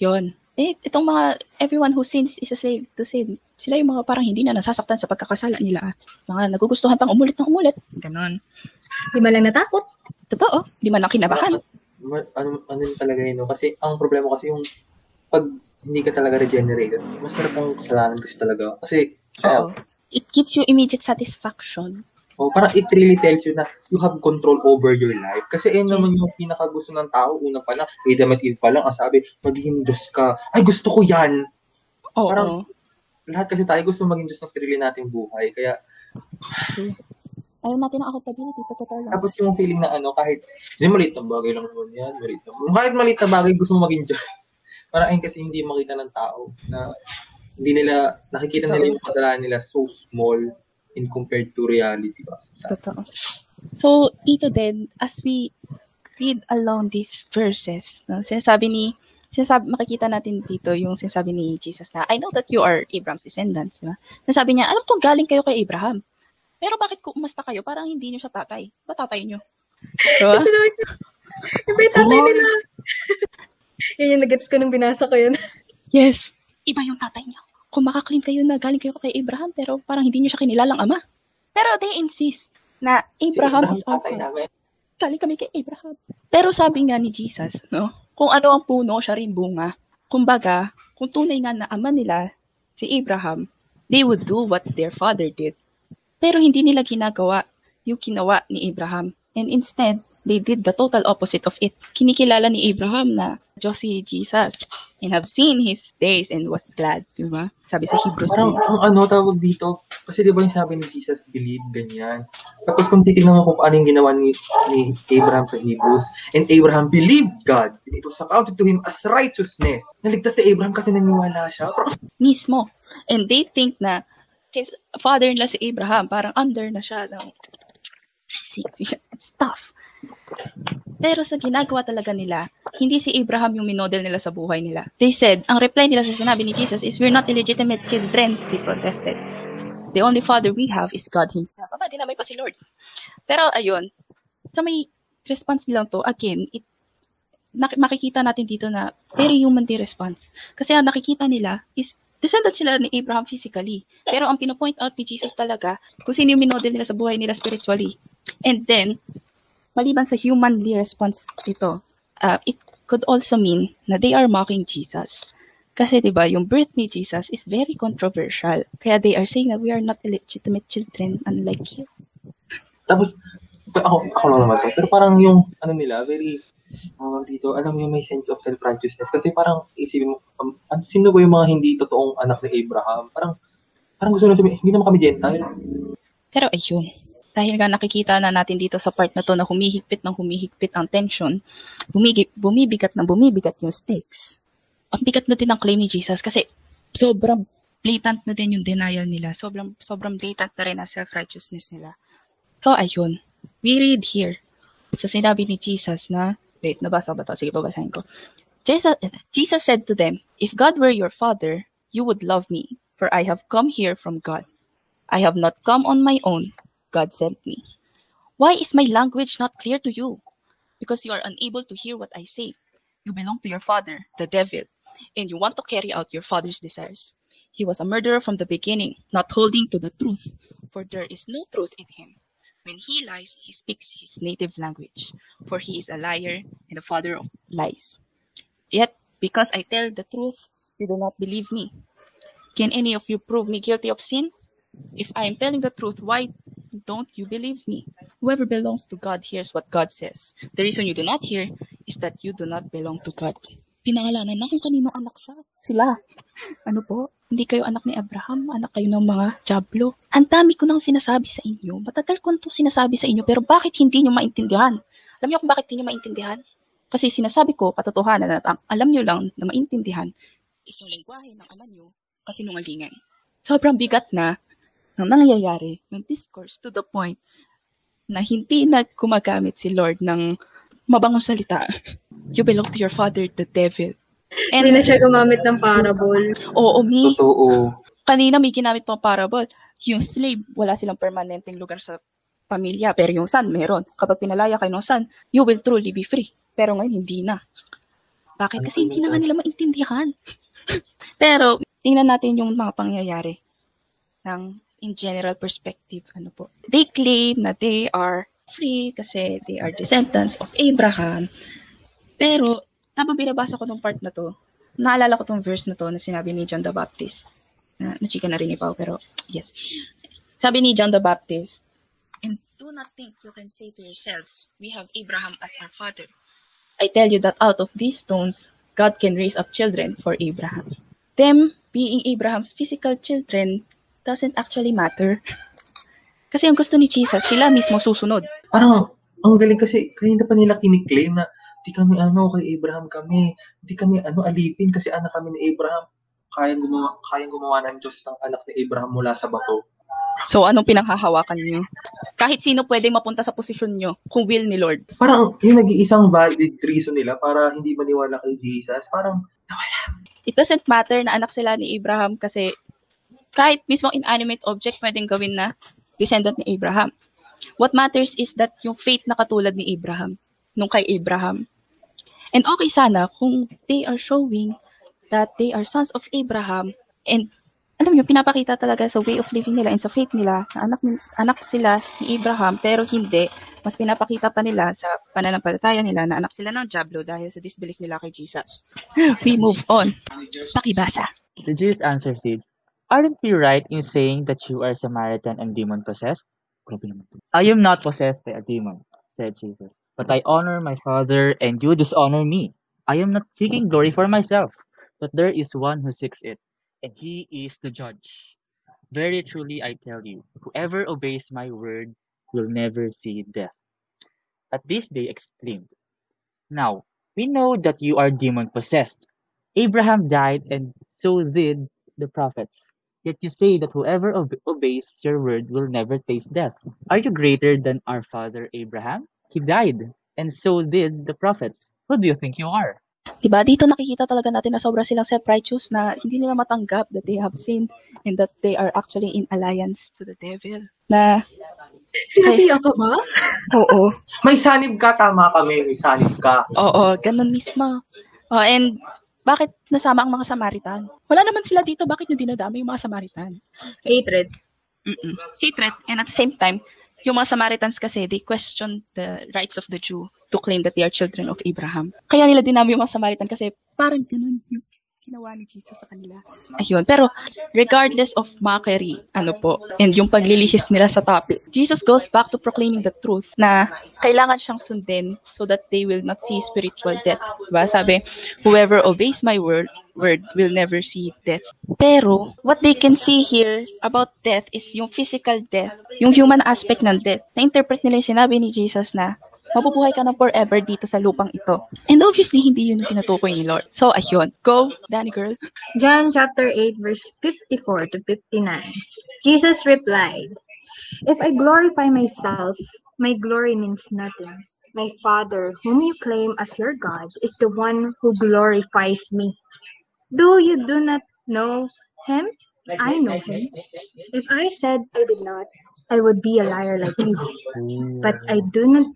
Yun. Eh, itong mga, everyone who sins is a slave to sin. Sila yung mga parang hindi na nasasaktan sa pagkakasala nila. Mga nagugustuhan pang umulit ng umulit. Ganon. Di man lang natakot. Totoo. Di man ang kinabahan. Ano, ano yun talaga yun, no? Kasi ang problema kasi yung pag hindi ka talaga regenerated, masarap ang kasalanan kasi talaga. Kasi, kaya. It gives you immediate satisfaction. oh, parang it really tells you na you have control over your life. Kasi ayun naman yung pinakagusto ng tao, una pa lang, at Eve pa lang, ang sabi, magiging Diyos ka. Ay, gusto ko yan! Oo. Parang- Lahat kasi tayo gusto maging Diyos ng sarili nating buhay. Kaya, Ayaw natin ng accountability. Totoo lang. tapos yung feeling na ano, kahit, hindi maliit na bagay lang naman yan, maliit na, kahit maliit na bagay, gusto mo maging Diyos. Parang ayun kasi hindi makita ng tao na hindi nila, nakikita nila yung kasalanan nila so small in compared to reality ba? Totoo. So, dito din, as we read along these verses, no, sinasabi ni, sinasabi, makikita natin dito yung sinasabi ni Jesus na, I know that you are Abraham's descendants. Di ba? Sinasabi niya, alam kong galing kayo kay Abraham. Pero bakit kung umasta kayo, parang hindi niyo siya tatay. Ba tatay niyo? Diba? Kasi naman, yung tatay nila. Yun yung nagets ko nung binasa ko yun. Yes. Iba yung tatay niyo. Kung makaklaim kayo na galing kayo kay Abraham, pero parang hindi niyo siya kinilalang ama. Pero they insist na Si Abraham, is our namin. galing kami kay Abraham. Pero sabi nga ni Jesus, no, kung ano ang puno, siya rin bunga. Kumbaga, kung tunay nga na ama nila, si Abraham, they would do what their father did. Pero hindi nila ginagawa yung ginawa ni Abraham. And instead, they did the total opposite of it. Kinikilala ni Abraham na Diyos si Jesus and have seen his days and was glad. Di ba? Sabi sa Hebrews Parang, 10. ang ano tawag dito, kasi di ba yung sabi ni Jesus, believe, ganyan. Tapos kung titignan mo kung ano yung ginawa ni, ni Abraham sa Hebrews, and Abraham believed God, and it was accounted to him as righteousness. Naligtas si Abraham kasi naniwala siya. Parang, mismo. And they think na, since father nila si Abraham, parang under na siya ng stuff. Pero sa ginagawa talaga nila, hindi si Abraham yung minodel nila sa buhay nila. They said, ang reply nila sa sinabi ni Jesus is, we're not illegitimate children, they protested. The only father we have is God Himself. Aba, dinamay pa si Lord. Pero ayun, sa may response nilang to, again, it, makikita natin dito na very human the response. Kasi ang nakikita nila is descendant sila ni Abraham physically. Pero ang pinopoint out ni Jesus talaga, kung sino yung minodel nila sa buhay nila spiritually. And then, maliban sa humanly response ito, uh, it could also mean na they are mocking Jesus. Kasi 'di ba, yung birth ni Jesus is very controversial. Kaya they are saying that we are not illegitimate children unlike you. tapos, ako, ako lang naman to. Pero parang yung, ano nila, very, tawag dito, alam mo yung may sense of self-righteousness. Kasi parang, isipin mo, um, sino ba yung mga hindi totoong anak ni Abraham? Parang, parang gusto na sabihin, hindi naman kami Gentile. Pero ayun, dahil nga nakikita na natin dito sa part na to na humihigpit ng humihigpit ang tension, bumigi, bumibigat na bumibigat yung stakes. Ang bigat na din ang claim ni Jesus kasi sobrang blatant na din yung denial nila. Sobrang, sobrang blatant na rin ang self-righteousness nila. So, ayun. We read here sa sinabi ni Jesus na, wait, nabasa ba to? Sige, babasahin ko. Jesus, Jesus said to them, If God were your father, you would love me, for I have come here from God. I have not come on my own. God sent me. Why is my language not clear to you? Because you are unable to hear what I say. You belong to your father, the devil, and you want to carry out your father's desires. He was a murderer from the beginning, not holding to the truth, for there is no truth in him. When he lies, he speaks his native language, for he is a liar and the father of lies. Yet, because I tell the truth, you do not believe me. Can any of you prove me guilty of sin? If I am telling the truth, why don't you believe me? Whoever belongs to God hears what God says. The reason you do not hear is that you do not belong to God. Pinangalanan na kung kanino anak siya. Sila. Ano po? Hindi kayo anak ni Abraham, anak kayo ng mga Diablo. Ang dami ko nang sinasabi sa inyo. Matagal ko to sinasabi sa inyo, pero bakit hindi nyo maintindihan? Alam niyo kung bakit hindi nyo maintindihan? Kasi sinasabi ko, katotohanan at ang alam nyo lang na maintindihan is yung lengguwahe ng ama nyo kasinungalingan. Sobrang bigat na ng nangyayari ng discourse to the point na hindi na gumagamit si Lord ng mabangong salita. You belong to your father, the devil. Hindi na siya gumamit ng parable. Oo, mi. Totoo. Kanina may ginamit pang parable. Yung slave, wala silang permanenteng lugar sa pamilya. Pero yung son, meron. Kapag pinalaya kayo ng son, you will truly be free. Pero ngayon, hindi na. Bakit? Kasi hindi na nga nila maintindihan. Pero, tingnan natin yung mga pangyayari ng in general perspective. Ano po? They claim na they are free kasi they are descendants of Abraham. Pero, tapos binabasa ko tong part na to, naalala ko tong verse na to na sinabi ni John the Baptist. Na, nachika na rin ni Pao, pero yes. Sabi ni John the Baptist, And do not think you can say to yourselves, we have Abraham as our father. I tell you that out of these stones, God can raise up children for Abraham. Them being Abraham's physical children doesn't actually matter. Kasi ang gusto ni Jesus, sila mismo susunod. Parang, ang galing kasi, kanina pa nila kiniklaim na, di kami ano, kay Abraham kami. Di kami ano, alipin kasi anak kami ni Abraham. Kayang gumawa, kayang gumawa ng Diyos ng anak ni Abraham mula sa bato. So, anong pinanghahawakan nyo? Kahit sino pwede mapunta sa posisyon nyo kung will ni Lord. Parang, yung nag-iisang valid reason nila para hindi maniwala kay Jesus, parang, It doesn't matter na anak sila ni Abraham kasi kahit mismo inanimate object pwedeng gawin na descendant ni Abraham. What matters is that yung faith na katulad ni Abraham, nung kay Abraham. And okay sana kung they are showing that they are sons of Abraham and alam niyo, pinapakita talaga sa way of living nila and sa faith nila na anak, anak sila ni Abraham pero hindi. Mas pinapakita pa nila sa pananampalataya nila na anak sila ng Diablo dahil sa disbelief nila kay Jesus. We move on. Pakibasa. The Jews answered him, Aren't we right in saying that you are Samaritan and demon possessed? I am not possessed by a demon, said Jesus. But I honor my Father and you dishonor me. I am not seeking glory for myself, but there is one who seeks it, and he is the judge. Very truly I tell you, whoever obeys my word will never see death. At this they exclaimed, Now, we know that you are demon possessed. Abraham died, and so did the prophets. Yet you say that whoever obe- obeys your word will never taste death. Are you greater than our father Abraham? He died, and so did the prophets. Who do you think you are? Diba? Dito nakikita talaga natin na sobra silang self-righteous na hindi nila matanggap that they have sinned and that they are actually in alliance to the devil. Na, Sinabi ako ba? oo, may sanib ka, tama kami, may sanib ka. oo, ganun mismo. Oh, and bakit nasama ang mga Samaritan? Wala naman sila dito, bakit nyo dinadami yung mga Samaritan? Hatred. Mm-mm. Hatred. And at the same time, yung mga Samaritans kasi, they question the rights of the Jew to claim that they are children of Abraham. Kaya nila dinami yung mga Samaritan kasi parang ganun yung ginawa ni Jesus sa kanila. Ayun. Pero regardless of mockery, ano po, and yung paglilihis nila sa topic, Jesus goes back to proclaiming the truth na kailangan siyang sundin so that they will not see spiritual death. Diba? Sabi, whoever obeys my word, word will never see death. Pero, what they can see here about death is yung physical death, yung human aspect ng death. Na-interpret nila yung sinabi ni Jesus na, mabubuhay ka na forever dito sa lupang ito. And obviously, hindi yun yung tinutukoy ni Lord. So, ayun. Go, Danny girl. John chapter 8 verse 54 to 59. Jesus replied, If I glorify myself, my glory means nothing. My Father, whom you claim as your God, is the one who glorifies me. Do you do not know him? I know him. If I said I did not, I would be a liar like you. But I do not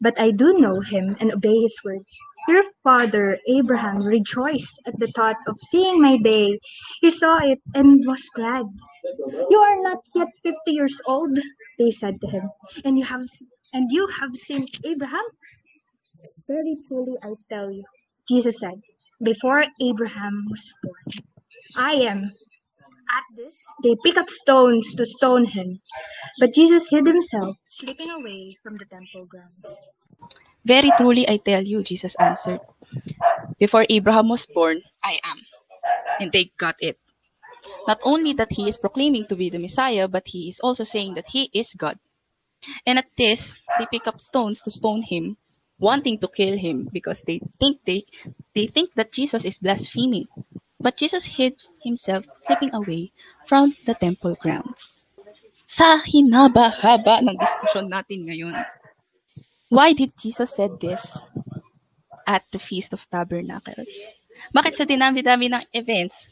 but I do know him and obey his word. Your father Abraham rejoiced at the thought of seeing my day. He saw it and was glad. You are not yet fifty years old, they said to him. And you have and you have seen Abraham? Very truly I tell you, Jesus said, before Abraham was born, I am. At this, they pick up stones to stone him. But Jesus hid himself, slipping away from the temple grounds. Very truly I tell you, Jesus answered. Before Abraham was born, I am. And they got it. Not only that he is proclaiming to be the Messiah, but he is also saying that he is God. And at this, they pick up stones to stone him, wanting to kill him because they think they they think that Jesus is blaspheming. But Jesus hid himself, slipping away from the temple grounds. Sa hinaba-haba ng diskusyon natin ngayon, why did Jesus said this at the Feast of Tabernacles? Bakit sa dinami-dami ng events,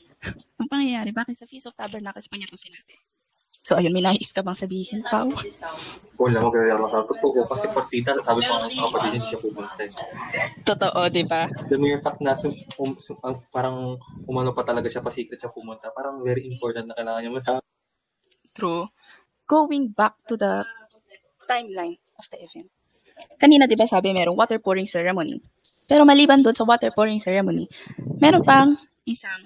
ang pangyayari, bakit sa Feast of Tabernacles pa niya ito sinabi? So, ayun, may nais ka bang sabihin, Pao? Wala, ako. Totoo, kasi partita, sabi ko sa kapatid, hindi siya pumunta. Totoo, di ba? The mere fact na sum, um, sum- ang- parang umano pa talaga siya, pa-secret siya pumunta, parang very important na kailangan niya masabi. True. Going back to the timeline of the event. Kanina, di ba sabi, merong water pouring ceremony. Pero maliban doon sa water pouring ceremony, meron pang isang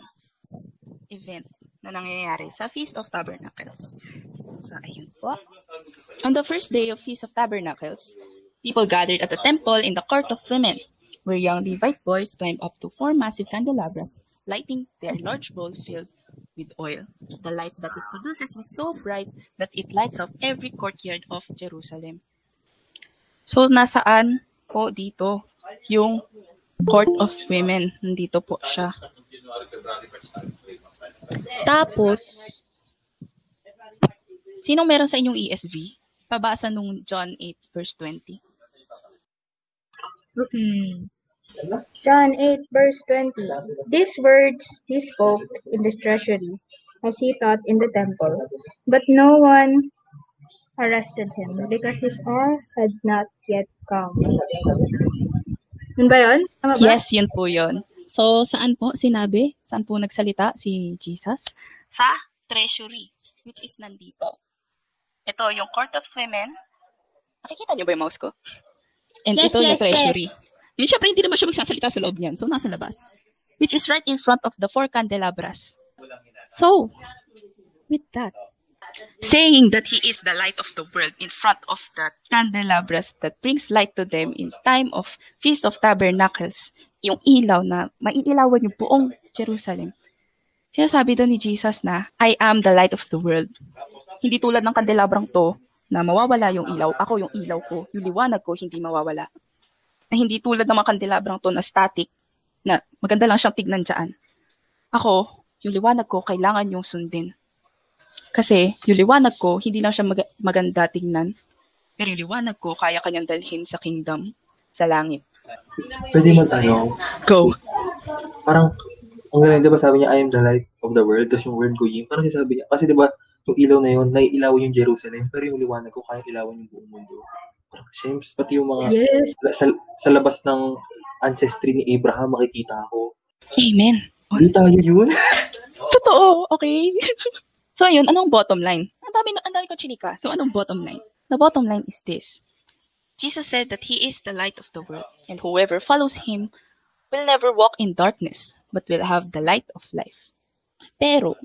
event na nangyayari sa Feast of Tabernacles. So, ayun po. On the first day of Feast of Tabernacles, people gathered at the temple in the court of women, where young Levite boys climbed up to four massive candelabras, lighting their large bowl filled with oil. The light that it produces was so bright that it lights up every courtyard of Jerusalem. So, nasaan po dito yung court of women? Nandito po siya. Tapos, sinong meron sa inyong ESV? Pabasa nung John 8 verse 20. Okay. John 8, verse 20. These words he spoke in the treasury as he taught in the temple, but no one arrested him because his hour had not yet come. Yun ba yun? Tama ba? Yes, yun po yun. So, saan po sinabi? Saan po nagsalita si Jesus? Sa treasury, which is nandito. Ito yung court of women. Nakikita niyo ba yung mouse ko? And Yes, ito yung yes, yes. treasury. Yun, syempre, hindi naman siya magsasalita sa loob niyan. So, nasa labas. Which is right in front of the four candelabras. So, with that, saying that he is the light of the world in front of the candelabras that brings light to them in time of Feast of Tabernacles, yung ilaw na maiilawan yung buong Jerusalem. Sinasabi doon ni Jesus na, I am the light of the world. Hindi tulad ng kandelabrang to, na mawawala yung ilaw, ako yung ilaw ko, yung liwanag ko hindi mawawala. Na hindi tulad ng mga kandelabrang to na static, na maganda lang siyang tignan dyan. Ako, yung liwanag ko, kailangan yung sundin. Kasi yung liwanag ko, hindi lang siya mag- maganda tingnan. Pero yung liwanag ko, kaya kanyang dalhin sa kingdom, sa langit. Pwede magtanong, Go! parang, ang galing, di ba sabi niya, I am the light of the world, tapos yung word ko yun, parang sinasabi niya, kasi di ba, yung ilaw na yun, naiilawan yung Jerusalem, pero yung liwanag ko, kaya ilawan yung buong mundo. Parang, Shems, pati yung mga, Yes. sa, sa labas ng ancestry ni Abraham, makikita ako. Amen. Hindi tayo yun. Totoo, okay. so ayun, anong bottom line? Ang dami, ang dami ko chinika. So anong bottom line? The bottom line is this. Jesus said that he is the light of the world, and whoever follows him will never walk in darkness, but will have the light of life. Pero,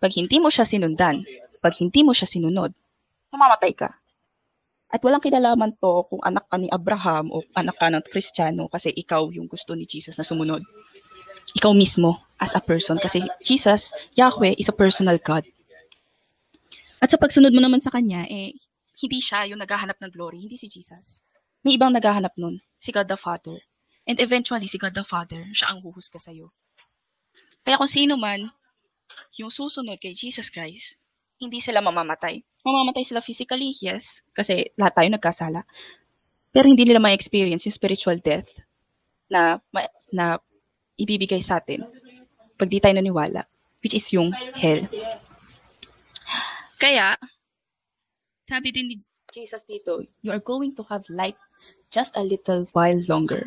pag hindi mo siya sinundan, pag hindi mo siya sinunod, mamamatay ka. At walang kinalaman to kung anak ka ni Abraham o anak ka ng Kristiyano kasi ikaw yung gusto ni Jesus na sumunod. Ikaw mismo as a person kasi Jesus, Yahweh, is a personal God. At sa pagsunod mo naman sa Kanya, eh, hindi siya yung naghahanap ng glory, hindi si Jesus. May ibang naghahanap nun, si God the Father. And eventually, si God the Father, siya ang huhusga sa'yo. Kaya kung sino man yung susunod kay Jesus Christ, hindi sila mamamatay. Mamamatay sila physically, yes, kasi lahat tayo nagkasala. Pero hindi nila ma-experience yung spiritual death na, na ibibigay sa atin pag di tayo naniwala, which is yung hell. Kaya, sabi din ni Jesus dito, you are going to have light just a little while longer.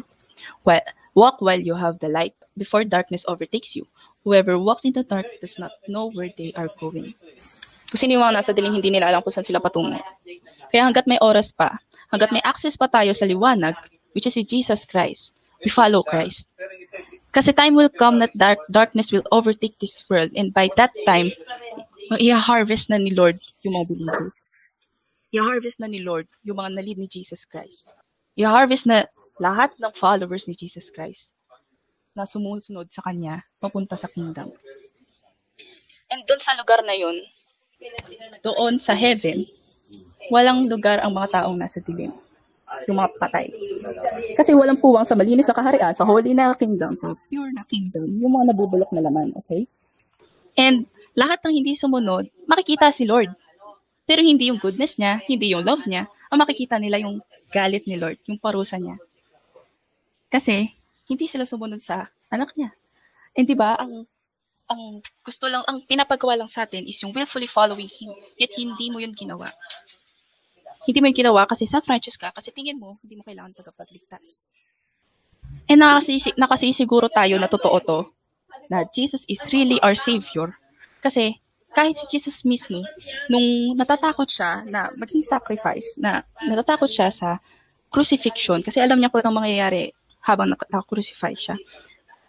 Well, walk while you have the light before darkness overtakes you. Whoever walks in the dark does not know where they are going. Sino yung mga nasa dilim, hindi nila alam kung saan sila patungo. Kaya hanggat may oras pa, hanggat may access pa tayo sa liwanag, which is si Jesus Christ, we follow Christ. Kasi time will come that dark, darkness will overtake this world and by that time, i-harvest na ni Lord yung mga believers. I-harvest na ni Lord yung mga nalid ni Jesus Christ. I-harvest na lahat ng followers ni Jesus Christ na sumusunod sa Kanya papunta sa kingdom. And doon sa lugar na yun, doon sa heaven, walang lugar ang mga taong nasa dilim. Yung mga patay. Kasi walang puwang sa malinis na kaharian, sa holy na kingdom, sa pure na kingdom, yung mga nabubulok na laman, okay? And lahat ng hindi sumunod, makikita si Lord. Pero hindi yung goodness niya, hindi yung love niya, ang makikita nila yung galit ni Lord, yung parusa niya. Kasi, hindi sila sumunod sa anak niya. And di ba, ang ang gusto lang, ang pinapagawa lang sa atin is yung willfully following Him. Yet hindi mo yun ginawa. Hindi mo yun ginawa kasi self-righteous ka, kasi tingin mo, hindi mo kailangan tagapagligtas. And nakasisi, nakasisiguro tayo na totoo to, na Jesus is really our Savior. Kasi kahit si Jesus mismo, nung natatakot siya na maging sacrifice, na natatakot siya sa crucifixion, kasi alam niya kung anong mangyayari habang nakakrucify siya.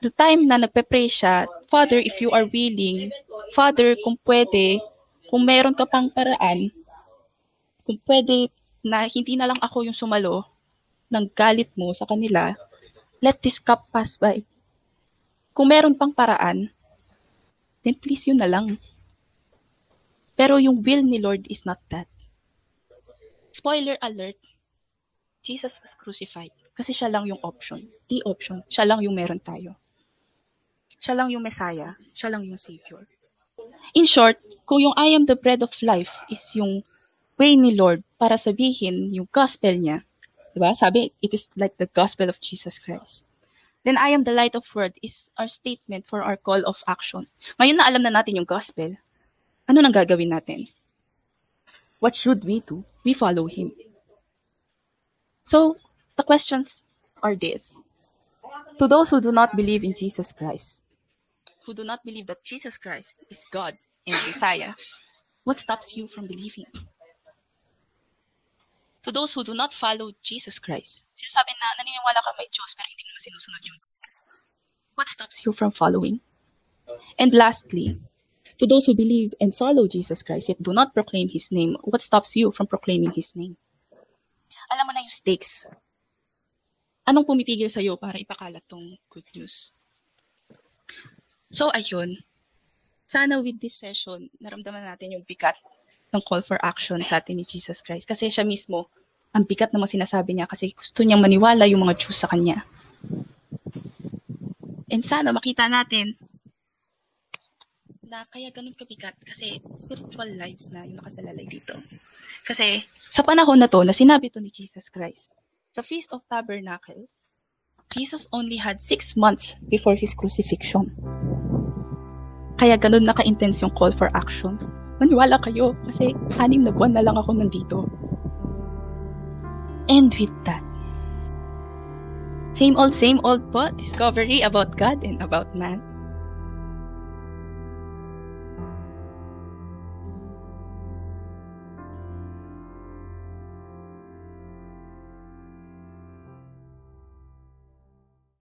The time na nagpe-pray siya, Father, if you are willing, Father, kung pwede, kung meron ka pang paraan, kung pwede na hindi na lang ako yung sumalo ng galit mo sa kanila, let this cup pass by. Kung meron pang paraan, then please yun na lang. Pero yung will ni Lord is not that. Spoiler alert, Jesus was crucified. Kasi siya lang yung option. The option. Siya lang yung meron tayo. Siya lang yung Messiah. Siya lang yung Savior. In short, kung yung I am the bread of life is yung way ni Lord para sabihin yung gospel niya, diba? Sabi, it is like the gospel of Jesus Christ. Then I am the light of world is our statement for our call of action. Ngayon na alam na natin yung gospel, ano nang gagawin natin? What should we do? We follow Him. So, the questions are this. To those who do not believe in Jesus Christ, who do not believe that Jesus Christ is God and Messiah, what stops you from believing? To those who do not follow Jesus Christ, sinasabi na naniniwala ka may Diyos pero hindi mo sinusunod yung What stops you from following? And lastly, to those who believe and follow Jesus Christ yet do not proclaim His name, what stops you from proclaiming His name? Alam mo na yung stakes. Anong pumipigil sa'yo para ipakalat tong good news? So, ayun. Sana with this session, naramdaman natin yung bigat ng call for action sa atin ni Jesus Christ. Kasi siya mismo, ang bigat ng mga sinasabi niya kasi gusto niyang maniwala yung mga Jews sa kanya. And sana makita natin na kaya ganun kabigat kasi spiritual lives na yung nakasalalay dito. Kasi sa panahon na to na sinabi to ni Jesus Christ, sa Feast of Tabernacles, Jesus only had six months before his crucifixion. Kaya ganun naka-intense yung call for action. Maniwala kayo kasi anim na buwan na lang ako nandito. And with that, same old, same old po, discovery about God and about man.